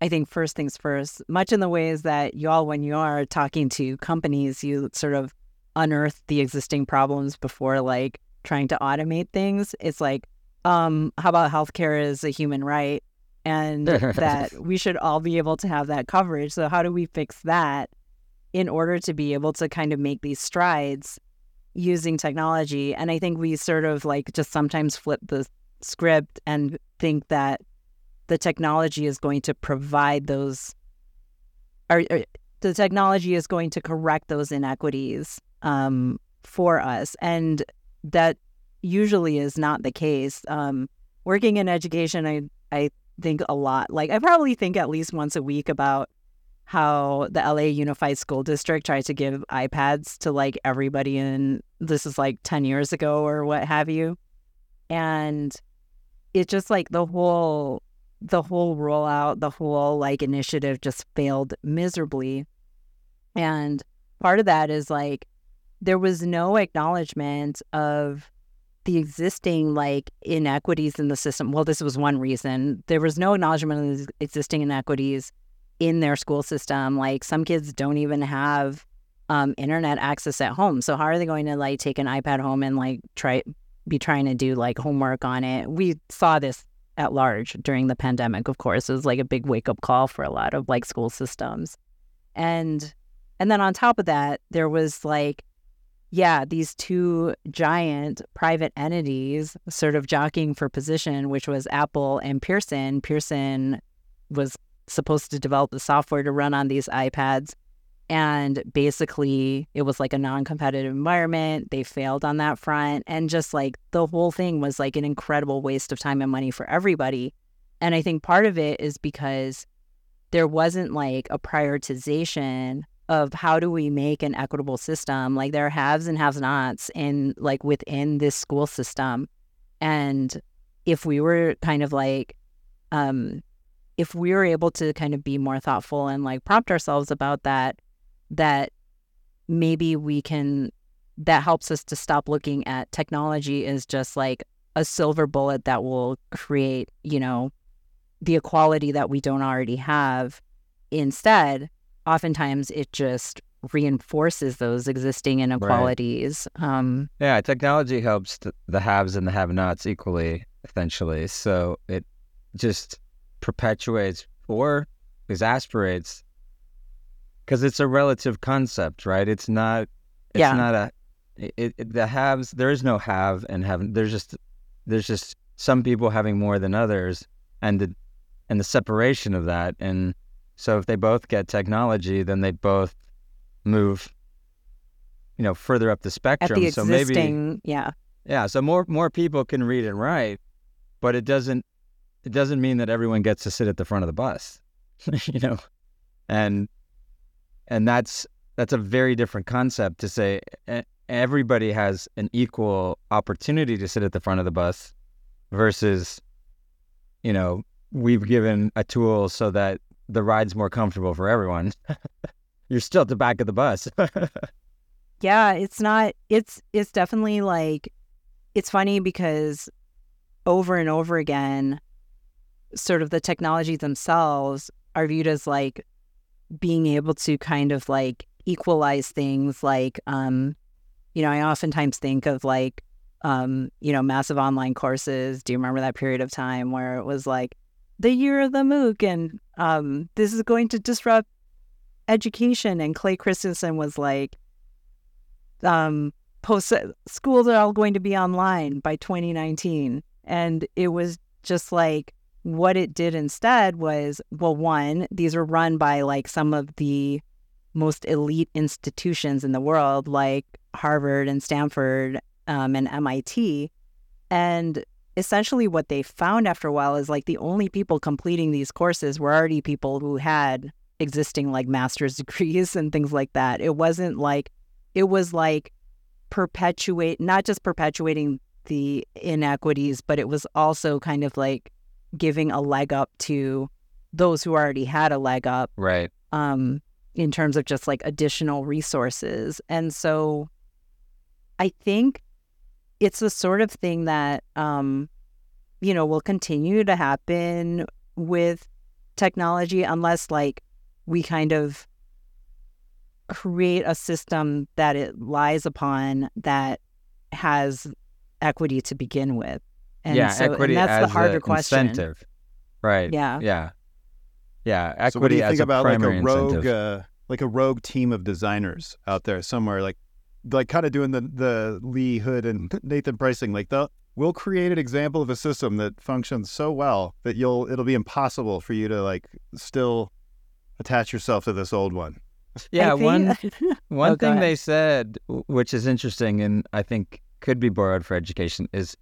I think first things first. Much in the ways that y'all, when you are talking to companies, you sort of unearth the existing problems before like trying to automate things. It's like, um, how about healthcare is a human right, and that we should all be able to have that coverage. So how do we fix that in order to be able to kind of make these strides? using technology. And I think we sort of like just sometimes flip the script and think that the technology is going to provide those, or, or the technology is going to correct those inequities um, for us. And that usually is not the case. Um, working in education, I I think a lot. Like I probably think at least once a week about how the LA Unified School District tried to give iPads to like everybody in this is like 10 years ago or what have you. And it just like the whole the whole rollout, the whole like initiative just failed miserably. And part of that is like there was no acknowledgement of the existing like inequities in the system. Well, this was one reason. There was no acknowledgement of the existing inequities in their school system. Like some kids don't even have um, internet access at home. So how are they going to like take an iPad home and like try be trying to do like homework on it? We saw this at large during the pandemic. Of course, it was like a big wake up call for a lot of like school systems, and and then on top of that, there was like yeah, these two giant private entities sort of jockeying for position, which was Apple and Pearson. Pearson was supposed to develop the software to run on these iPads. And basically, it was like a non competitive environment. They failed on that front. And just like the whole thing was like an incredible waste of time and money for everybody. And I think part of it is because there wasn't like a prioritization of how do we make an equitable system. Like there are haves and have nots in like within this school system. And if we were kind of like um if we were able to kind of be more thoughtful and like prompt ourselves about that, that maybe we can, that helps us to stop looking at technology as just like a silver bullet that will create, you know, the equality that we don't already have. Instead, oftentimes it just reinforces those existing inequalities. Right. Um, yeah, technology helps the haves and the have-nots equally, essentially. So it just perpetuates or exasperates because it's a relative concept, right? It's not. It's yeah. not a. It, it, the haves. There is no have and haven't. There's just. There's just some people having more than others, and the, and the separation of that. And so, if they both get technology, then they both move. You know, further up the spectrum. At the so existing, maybe. Yeah. Yeah. So more more people can read and write, but it doesn't it doesn't mean that everyone gets to sit at the front of the bus, you know, and and that's that's a very different concept to say everybody has an equal opportunity to sit at the front of the bus versus you know we've given a tool so that the ride's more comfortable for everyone. You're still at the back of the bus. Yeah it's not it's it's definitely like it's funny because over and over again sort of the technologies themselves are viewed as like being able to kind of like equalize things like um you know i oftentimes think of like um you know massive online courses. Do you remember that period of time where it was like the year of the mooc and um this is going to disrupt education? And clay christensen was like um post schools are all going to be online by 2019 and it was just like what it did instead was well, one, these were run by like some of the most elite institutions in the world, like Harvard and Stanford um, and MIT. And essentially, what they found after a while is like the only people completing these courses were already people who had existing like master's degrees and things like that. It wasn't like, it was like perpetuate, not just perpetuating the inequities, but it was also kind of like giving a leg up to those who already had a leg up. Right. Um, in terms of just like additional resources. And so I think it's the sort of thing that, um, you know, will continue to happen with technology unless like we kind of create a system that it lies upon that has equity to begin with. And yeah, so, equity and that's the harder question. Incentive. Right. Yeah. Yeah. Yeah. Equity so what do you think a about like a rogue, uh, like a rogue team of designers out there somewhere, like, like kind of doing the the Lee Hood and Nathan pricing, like the we'll create an example of a system that functions so well that you'll it'll be impossible for you to like still attach yourself to this old one. Yeah, think... one one oh, thing they said, which is interesting, and I think could be borrowed for education is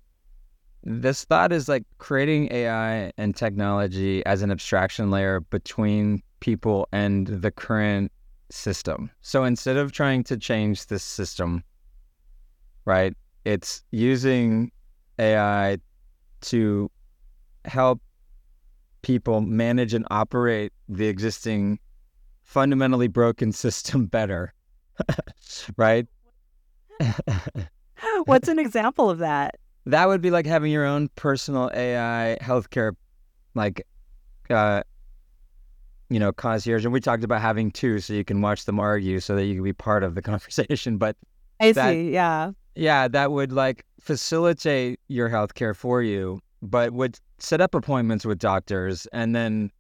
this thought is like creating AI and technology as an abstraction layer between people and the current system. So instead of trying to change this system, right, it's using AI to help people manage and operate the existing fundamentally broken system better. right? What's an example of that? That would be like having your own personal AI healthcare, like, uh, you know, concierge. And we talked about having two, so you can watch them argue, so that you can be part of the conversation. But I that- see. Yeah. yeah, that would like facilitate your healthcare for you, but would set up appointments with doctors and then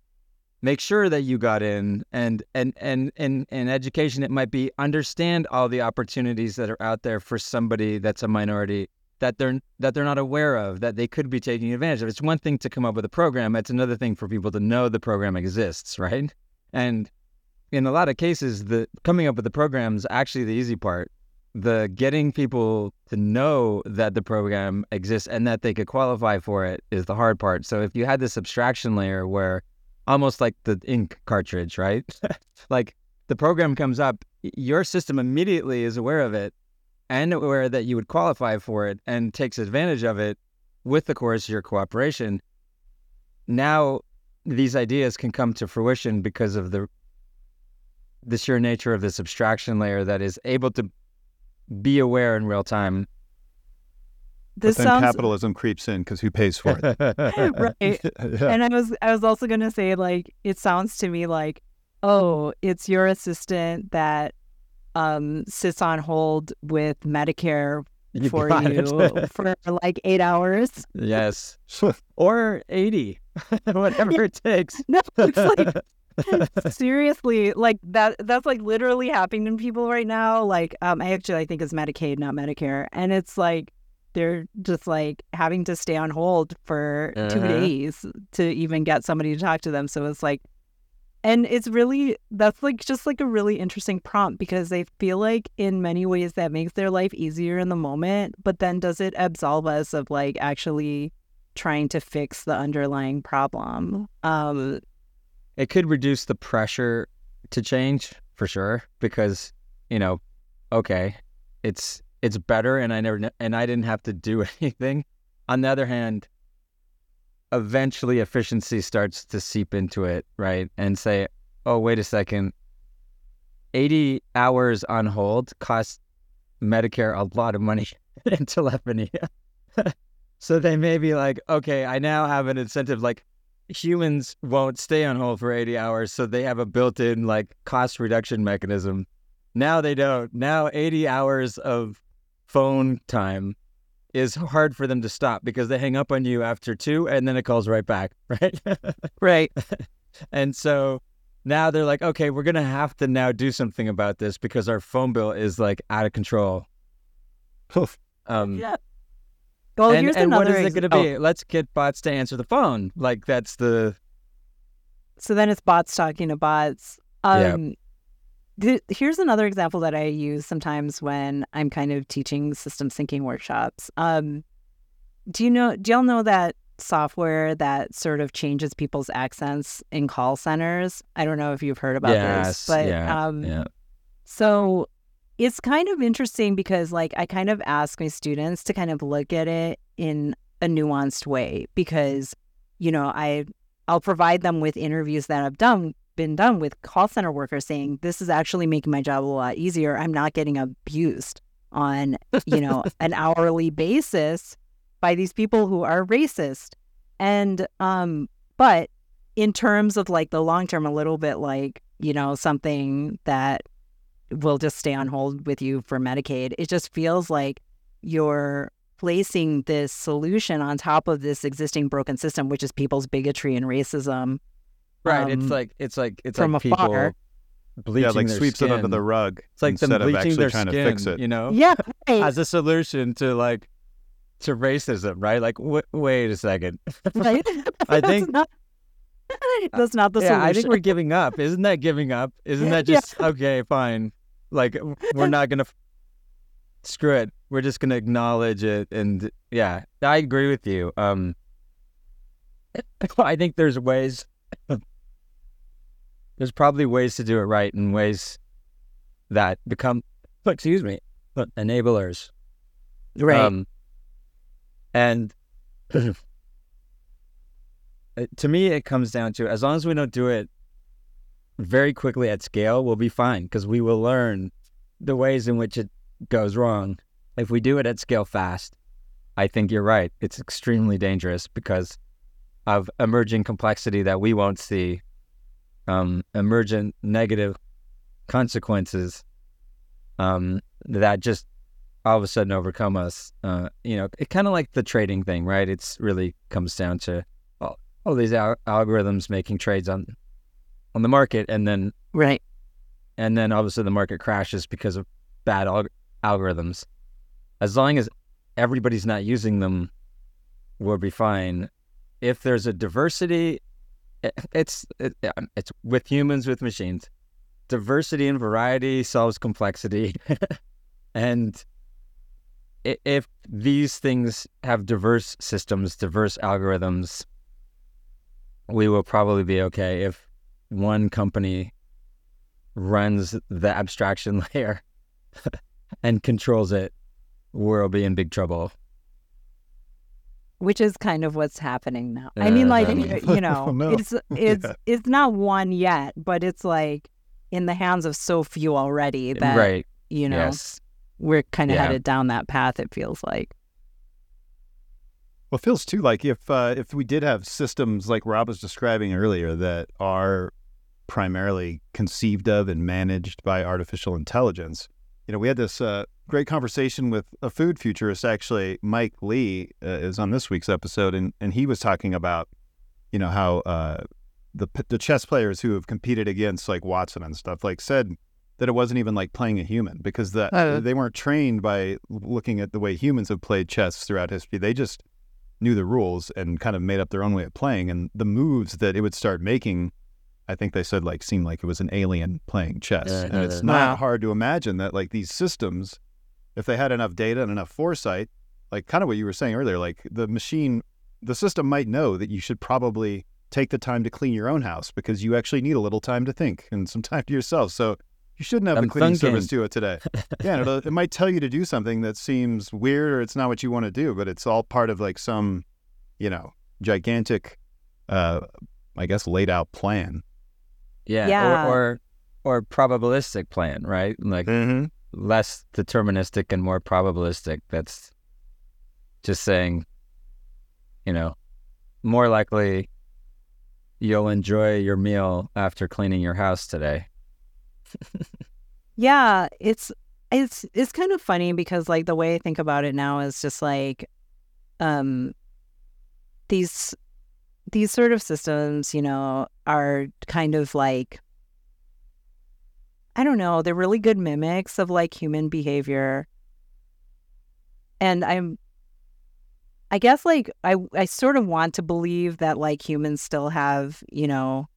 make sure that you got in and and and and in education it might be understand all the opportunities that are out there for somebody that's a minority that they're that they're not aware of that they could be taking advantage of. It's one thing to come up with a program, it's another thing for people to know the program exists, right? And in a lot of cases the coming up with the program is actually the easy part the getting people to know that the program exists and that they could qualify for it is the hard part. So if you had this abstraction layer where almost like the ink cartridge, right? like the program comes up, your system immediately is aware of it and aware that you would qualify for it and takes advantage of it with the course of your cooperation. Now these ideas can come to fruition because of the the sheer nature of this abstraction layer that is able to be aware in real time. This but then sounds capitalism creeps in because who pays for it? right. Yeah. And I was I was also gonna say like it sounds to me like, oh, it's your assistant that um sits on hold with Medicare You for you for like eight hours. yes. Or 80, whatever it takes. No, it's like seriously like that that's like literally happening to people right now like um i actually i think it's medicaid not medicare and it's like they're just like having to stay on hold for two Uh-huh. days to even get somebody to talk to them so it's like and it's really that's like just like a really interesting prompt because I feel like in many ways that makes their life easier in the moment but then does it absolve us of like actually trying to fix the underlying problem um It could reduce the pressure to change for sure because, you know, okay, it's it's better and I never and I didn't have to do anything. On the other hand, eventually efficiency starts to seep into it, right? And say, "Oh, wait a second. 80 hours on hold costs Medicare a lot of money in telephony." so they may be like, "Okay, I now have an incentive like humans won't stay on hold for 80 hours, so they have a built-in like cost reduction mechanism. Now they don't. Now 80 hours of phone time is hard for them to stop because they hang up on you after two and then it calls right back, right? right and so now they're like, okay, we're gonna have to now do something about this because our phone bill is like out of control. Um, Yeah. Well, and, here's and what another is it going to ex- be? Let's get bots to answer the phone. Like that's the oh, so then it's bots talking to bots. Yeah. Th- here's another example that I use sometimes when I'm kind of teaching systems thinking workshops. Um, do you know? Do y'all know that software that sort of changes people's accents in call centers? I don't know if you've heard about yes, this, but yeah, um, yeah. So it's kind of interesting because, like, I kind of ask my students to kind of look at it in a nuanced way because, you know, I I'll provide them with interviews that I've done been done with call center workers saying this is actually making my job a lot easier. I'm not getting abused on, you know, an hourly basis by these people who are racist. And um but in terms of like the long term a little bit like, you know, something that will just stay on hold with you for Medicaid. It just feels like you're placing this solution on top of this existing broken system, which is people's bigotry and racism. Right. it's um, like it's like it's from like people afar. bleaching yeah, like their sweeps it under the rug It's like them instead of bleaching actually their trying skin, to fix it. You know, Yeah, right. as a solution to like to racism, right? Like, w- wait a second. right? I That's think- not, that's not the solution. yeah. I think we're giving up. Isn't that giving up? Isn't that Yeah. just okay? Fine. Like, we're not gonna f- screw it. we're just gonna acknowledge it, and yeah, I agree with you. Um, I think there's ways. There's probably ways to do it right, and ways that become, excuse me, enablers. Right. Um, and to me, it comes down to as long as we don't do it very quickly at scale, we'll be fine because we will learn the ways in which it goes wrong. If we do it at scale fast, I think you're right. It's extremely dangerous because of emerging complexity that we won't see, um, emergent negative consequences um, that just all of a sudden overcome us. Uh, you know, it kind of like the trading thing, right? It's really comes down to all, all these al- algorithms making trades on on the market, and then right. and then all of a sudden the market crashes because of bad alg- algorithms. As long as everybody's not using them, we'll be fine. If there's a diversity, it, it's it, it's with humans with machines. Diversity and variety solves complexity, and if these things have diverse systems, diverse algorithms, we will probably be okay. If one company runs the abstraction layer and controls it, we'll be in big trouble. Which is kind of what's happening now. I mean, like Uh-huh. you know, no. it's it's Yeah. it's not one yet, but it's like in the hands of so few already that right. you know Yes. we're kind of Yeah. headed down that path. It feels like. Well, it feels too like if uh, if we did have systems like Robb was describing earlier that are primarily conceived of and managed by artificial intelligence. You know, we had this uh, great conversation with a food futurist. Actually, Mike Lee uh, is on this week's episode, and and he was talking about, you know, how uh, the the chess players who have competed against like Watson and stuff like said that it wasn't even like playing a human because that Oh. they weren't trained by looking at the way humans have played chess throughout history. They just knew the rules and kind of made up their own way of playing. And the moves that it would start making, I think they said like seemed like it was an alien playing chess. Yeah, and it's not Wow. hard to imagine that like these systems, if they had enough data and enough foresight, like kind of what you were saying earlier, like the machine, the system might know that you should probably take the time to clean your own house because you actually need a little time to think and some time to yourself. So you shouldn't have I'm the cleaning thinking. service do it today. yeah, it'll, it might tell you to do something that seems weird or it's not what you want to do, but it's all part of like some, you know, gigantic, uh, I guess, laid out plan. Yeah. Yeah. Or, or or probabilistic plan, right? Like Mm-hmm. less deterministic and more probabilistic. That's just saying, you know, more likely you'll enjoy your meal after cleaning your house today. Yeah, it's it's it's kind of funny because like the way I think about it now is just like um these these sort of systems, you know, are kind of like I don't know, they're really good mimics of like human behavior. And I'm I guess like I I sort of want to believe that like humans still have, you know,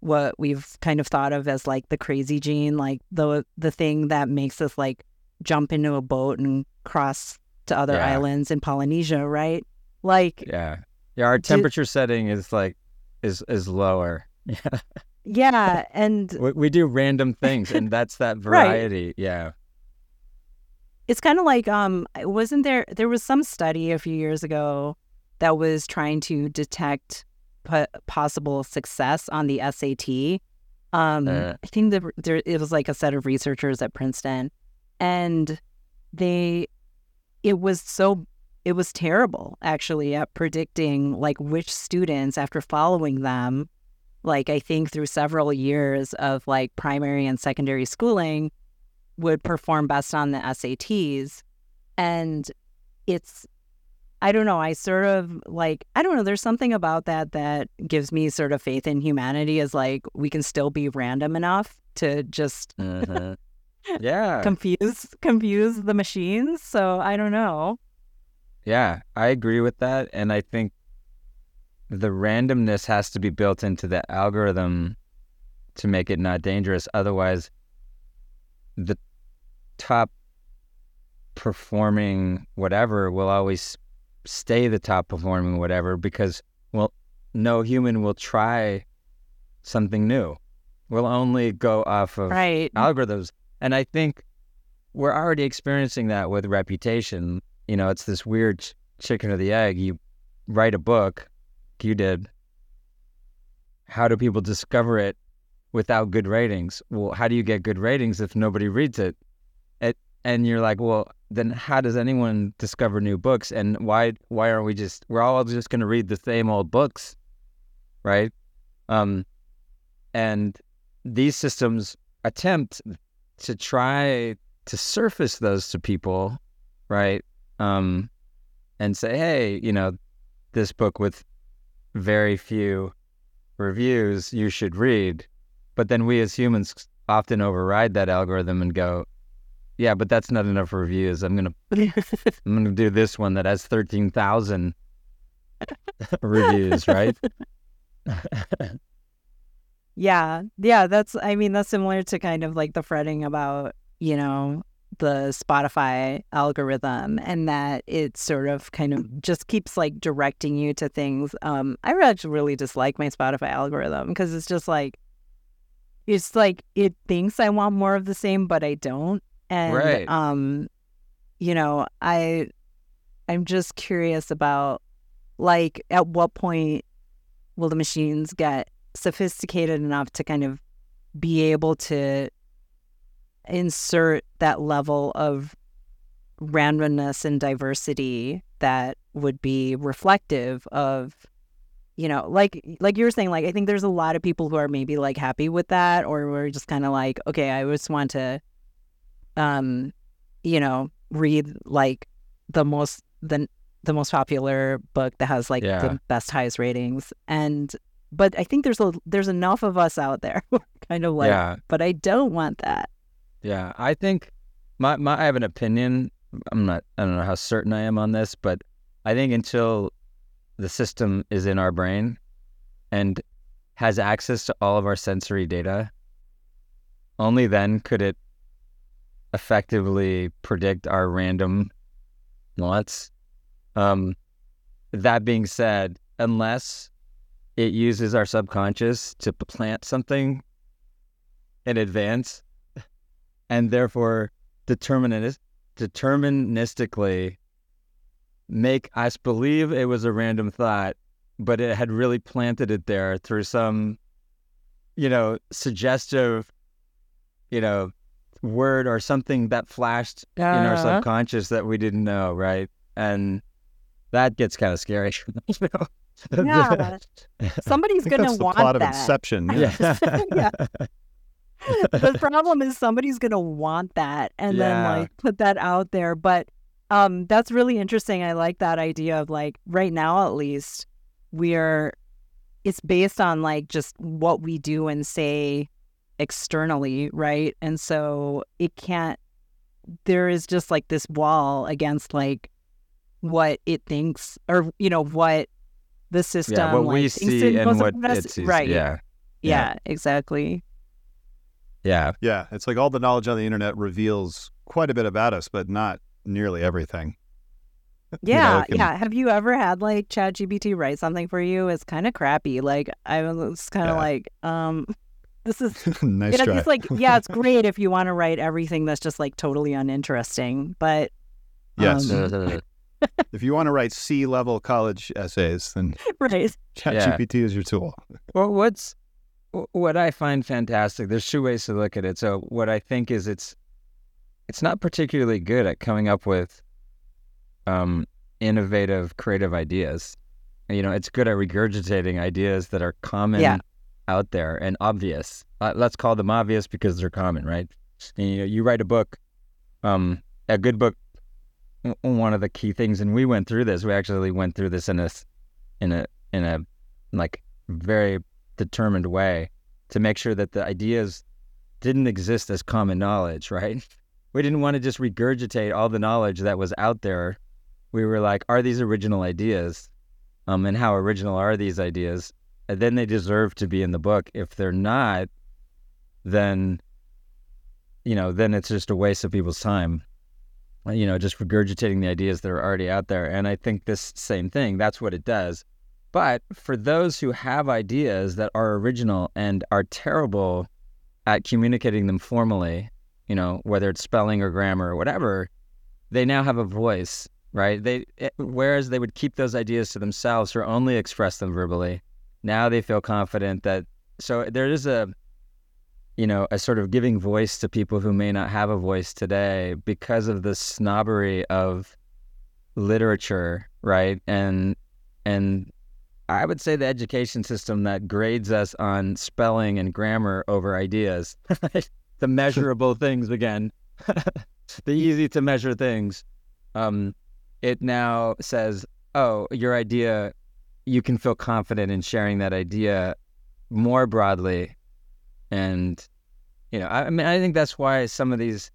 what we've kind of thought of as like the crazy gene, like the the thing that makes us like jump into a boat and cross to other Yeah. islands in Polynesia, right? Like Yeah. Yeah. Our temperature setting is like is is lower. Yeah. yeah, and We, we do random things, and that's that Right. variety. Yeah. it's kind of like um wasn't there there was some study a few years ago that was trying to detect po- possible success on the SAT. Um, Uh. I think that there it was like a set of researchers at Princeton, and they it was so it was terrible actually at predicting like which students after following them like I think through several years of like primary and secondary schooling would perform best on the SATs. And it's, I don't know, I sort of like, I don't know, there's something about that that gives me sort of faith in humanity is like we can still be random enough to just Mhm. yeah. confuse confuse the machines. So I don't know. Yeah, I agree with that. And I think the randomness has to be built into the algorithm to make it not dangerous. Otherwise, the top performing whatever will always stay the top performing whatever because well no human will try something new. We'll only go off of right. algorithms. And I think we're already experiencing that with reputation. You know, it's this weird ch- chicken or the egg. You write a book, you did. How do people discover it without good ratings? Well, how do you get good ratings if nobody reads it? it and you're like, well, then how does anyone discover new books? And why why aren't we just we're all just going to read the same old books, right? Um, and these systems attempt to try to surface those to people, right? Um, and say, hey, you know, this book with very few reviews you should read. But then we as humans often override that algorithm and go, yeah, but that's not enough reviews. I'm gonna I'm gonna do this one that has thirteen thousand reviews, right? Yeah. Yeah. That's, I mean, that's similar to kind of like the fretting about, you know, the Spotify algorithm and that it sort of kind of just keeps like directing you to things. Um, I actually really dislike my Spotify algorithm because it's just like, it's like it thinks I want more of the same, but I don't. And, Right. um, you know, I, I'm just curious about like at what point will the machines get sophisticated enough to kind of be able to insert that level of randomness and diversity that would be reflective of you know like like you were saying like i think there's a lot of people who are maybe like happy with that or we're just kind of like okay i just want to um you know read like the most the the most popular book that has like Yeah. the best highest ratings. And but i think there's a there's enough of us out there kind of like yeah, but i don't want that yeah. I think my, my I have an opinion. I'm not. I don't know how certain I am on this, but I think until the system is in our brain and has access to all of our sensory data, only then could it effectively predict our random wants. Um, that being said, unless it uses our subconscious to plant something in advance and therefore determinist, deterministically make us believe it was a random thought, but it had really planted it there through some, you know, suggestive, you know, word or something that flashed in our Uh-huh. subconscious that we didn't know, right? And that gets kind of scary. you know? Yeah. somebody's I think gonna that's the want plot of Inception. Yeah. yeah. Yeah. the problem is somebody's gonna want that and then like put that out there but um that's really interesting i like that idea of like right now at least we're it's based on like just what we do and say externally right and so it can't there is just like this wall against like what it thinks or you know what the system yeah, what like, we see and what it sees. right Yeah. yeah exactly Yeah. Yeah, it's like all the knowledge on the internet reveals quite a bit about us, but not nearly everything. You know, Yeah, can- yeah. Have you ever had like ChatGPT write something for you? It's kind of crappy. Like I was kind of Yeah. like, um, this is nice you know, try. it's like yeah, it's great if you want to write everything that's just like totally uninteresting, but yes. um, if you want to write C level college essays, then right, ChatGPT is your tool. Well, what's wh- what I find fantastic? There's two ways to look at it. So, what I think is it's it's not particularly good at coming up with um, innovative, creative ideas. You know, it's good at regurgitating ideas that are common Yeah. out there and obvious. Uh, let's call them obvious because they're common, right? And, you know, you write a book, um, a good book. One of the key things, and we went through this. We actually went through this in a, in a in a like very determined way to make sure that the ideas didn't exist as common knowledge, right? We didn't want to just regurgitate all the knowledge that was out there. We were like, are these original ideas? Um, and how original are these ideas? And then they deserve to be in the book. If they're not, then, you know, then it's just a waste of people's time. you know, just regurgitating the ideas that are already out there. And I think this same thing, that's what it does. But for those who have ideas that are original and are terrible at communicating them formally, you know, whether it's spelling or grammar or whatever, they now have a voice, right? They it, whereas they would keep those ideas to themselves or only express them verbally, now they feel confident that so there is a you know, a sort of giving voice to people who may not have a voice today because of the snobbery of literature, right? And and I would say the education system that grades us on spelling and grammar over ideas, the measurable things again, the easy to measure things. Um, it now says, oh, your idea, you can feel confident in sharing that idea more broadly and you know I, I, mean i think that's why some of these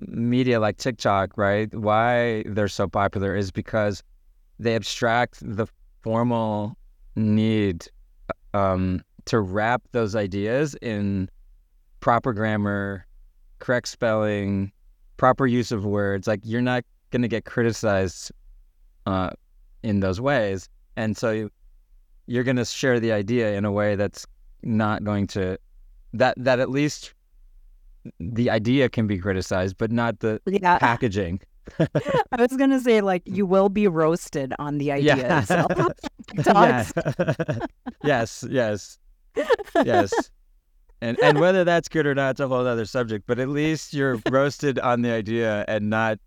media like tiktok right why they're so popular is because they abstract the formal need um, to wrap those ideas in proper grammar correct spelling proper use of words like you're not going to get criticized uh, in those ways and so you, you're going to share the idea in a way that's not going to that that at least the idea can be criticized, but not the yeah. packaging. I was gonna say like you will be roasted on the idea. Yeah. So. yes, yes, yes. And and whether that's good or not, it's a whole other subject. But at least you're roasted on the idea and not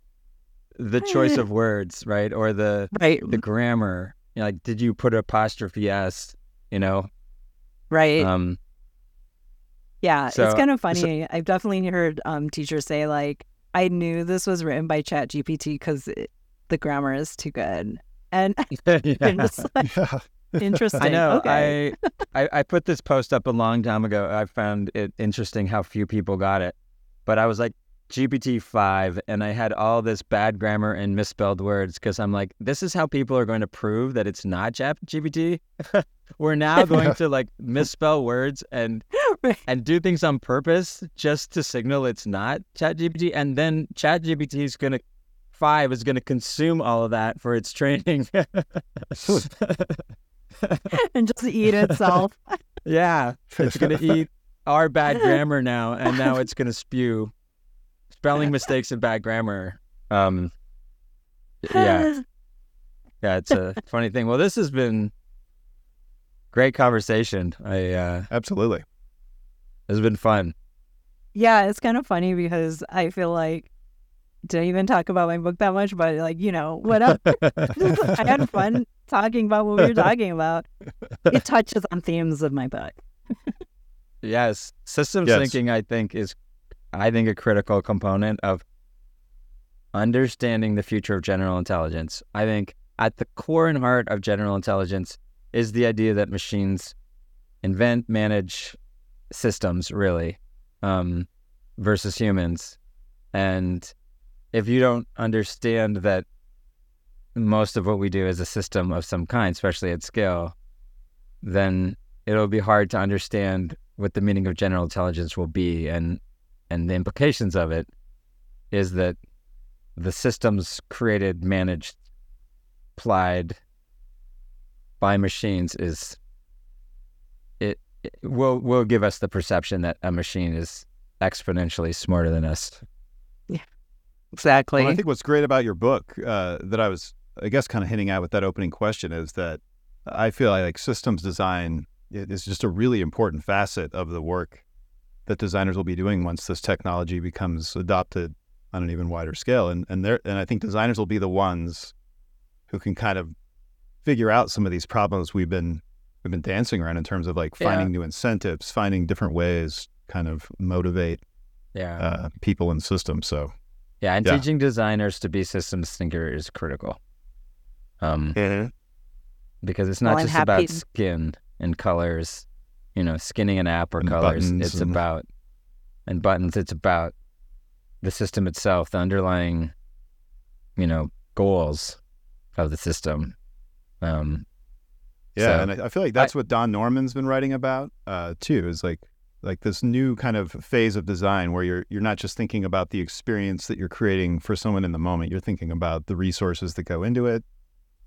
the choice of words, right? Or the right. the grammar. You know, like, did you put apostrophe s? You know, right? Um, yeah, so, it's kind of funny. So, I've definitely heard um, teachers say like, "I knew this was written by Chat GPT because the grammar is too good," and yeah. just like, yeah. interesting. I know. Okay. I, I I put this post up a long time ago. I found it interesting how few people got it, but I was like, GPT 5 and I had all this bad grammar and misspelled words because I'm like, this is how people are going to prove that it's not Chat GPT. We're now going to like misspell words and and do things on purpose just to signal it's not ChatGPT. And then ChatGPT is going to, 5 is going to consume all of that for its training. and just eat itself. yeah. It's going to eat our bad grammar now and now it's going to spew spelling mistakes and bad grammar. Um, yeah, yeah, it's a funny thing. Well, this has been great conversation. I uh, absolutely. It's been fun. Yeah, it's kind of funny because I feel like didn't even talk about my book that much, but like you know, whatever. I had fun talking about what we were talking about. It touches on themes of my book. yes, systems yes. thinking, I think, is I think, a critical component of understanding the future of general intelligence. I think at the core and heart of general intelligence is the idea that machines invent, manage systems, really, um, versus humans. And if you don't understand that most of what we do is a system of some kind, especially at scale, then it'll be hard to understand what the meaning of general intelligence will be and and the implications of it is that the systems created, managed, applied by machines is will will give us the perception that a machine is exponentially smarter than us. Yeah, exactly. Well, I think what's great about your book uh, that I was, I guess, kind of hinting at with that opening question is that I feel like systems design is just a really important facet of the work that designers will be doing once this technology becomes adopted on an even wider scale. And and there and I think designers will be the ones who can kind of figure out some of these problems we've been we've been dancing around in terms of like finding yeah. new incentives, finding different ways, kind of motivate yeah. Uh, people and systems. So yeah, and yeah. teaching designers to be systems thinkers is critical. Um, mm-hmm. because it's not well, just about skin and colors you know, skinning an app or and colors. It's and... about and buttons. It's about the system itself, the underlying, you know, goals of the system. Um, yeah, so and I, I, feel like that's I, what Don Norman's been writing about uh, too. Is like like this new kind of phase of design where you're you're not just thinking about the experience that you're creating for someone in the moment. You're thinking about the resources that go into it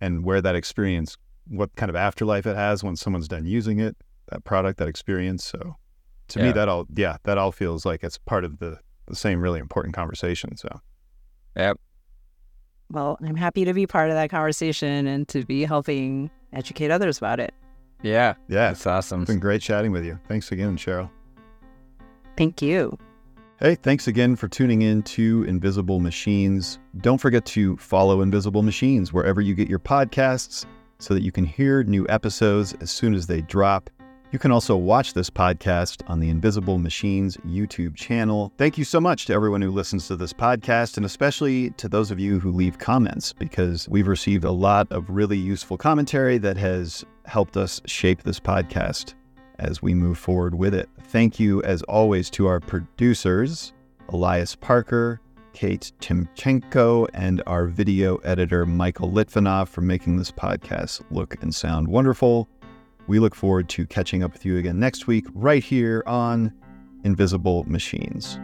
and where that experience, what kind of afterlife it has when someone's done using it, that product, that experience. So to me, that all yeah, that all feels like it's part of the the same really important conversation. So Yep. Well, I'm happy to be part of that conversation and to be helping educate others about it. Yeah. yeah, That's awesome. it's been great chatting with you. Thanks again, Sheryl. Thank you. Hey, thanks again for tuning in to Invisible Machines. Don't forget to follow Invisible Machines wherever you get your podcasts so that you can hear new episodes as soon as they drop. You can also watch this podcast on the Invisible Machines YouTube channel. Thank you so much to everyone who listens to this podcast, and especially to those of you who leave comments, because we've received a lot of really useful commentary that has helped us shape this podcast as we move forward with it. Thank you, as always, to our producers, Elias Parker, Kate Timchenko, and our video editor, Michael Litvinov, for making this podcast look and sound wonderful. We look forward to catching up with you again next week, right here on Invisible Machines.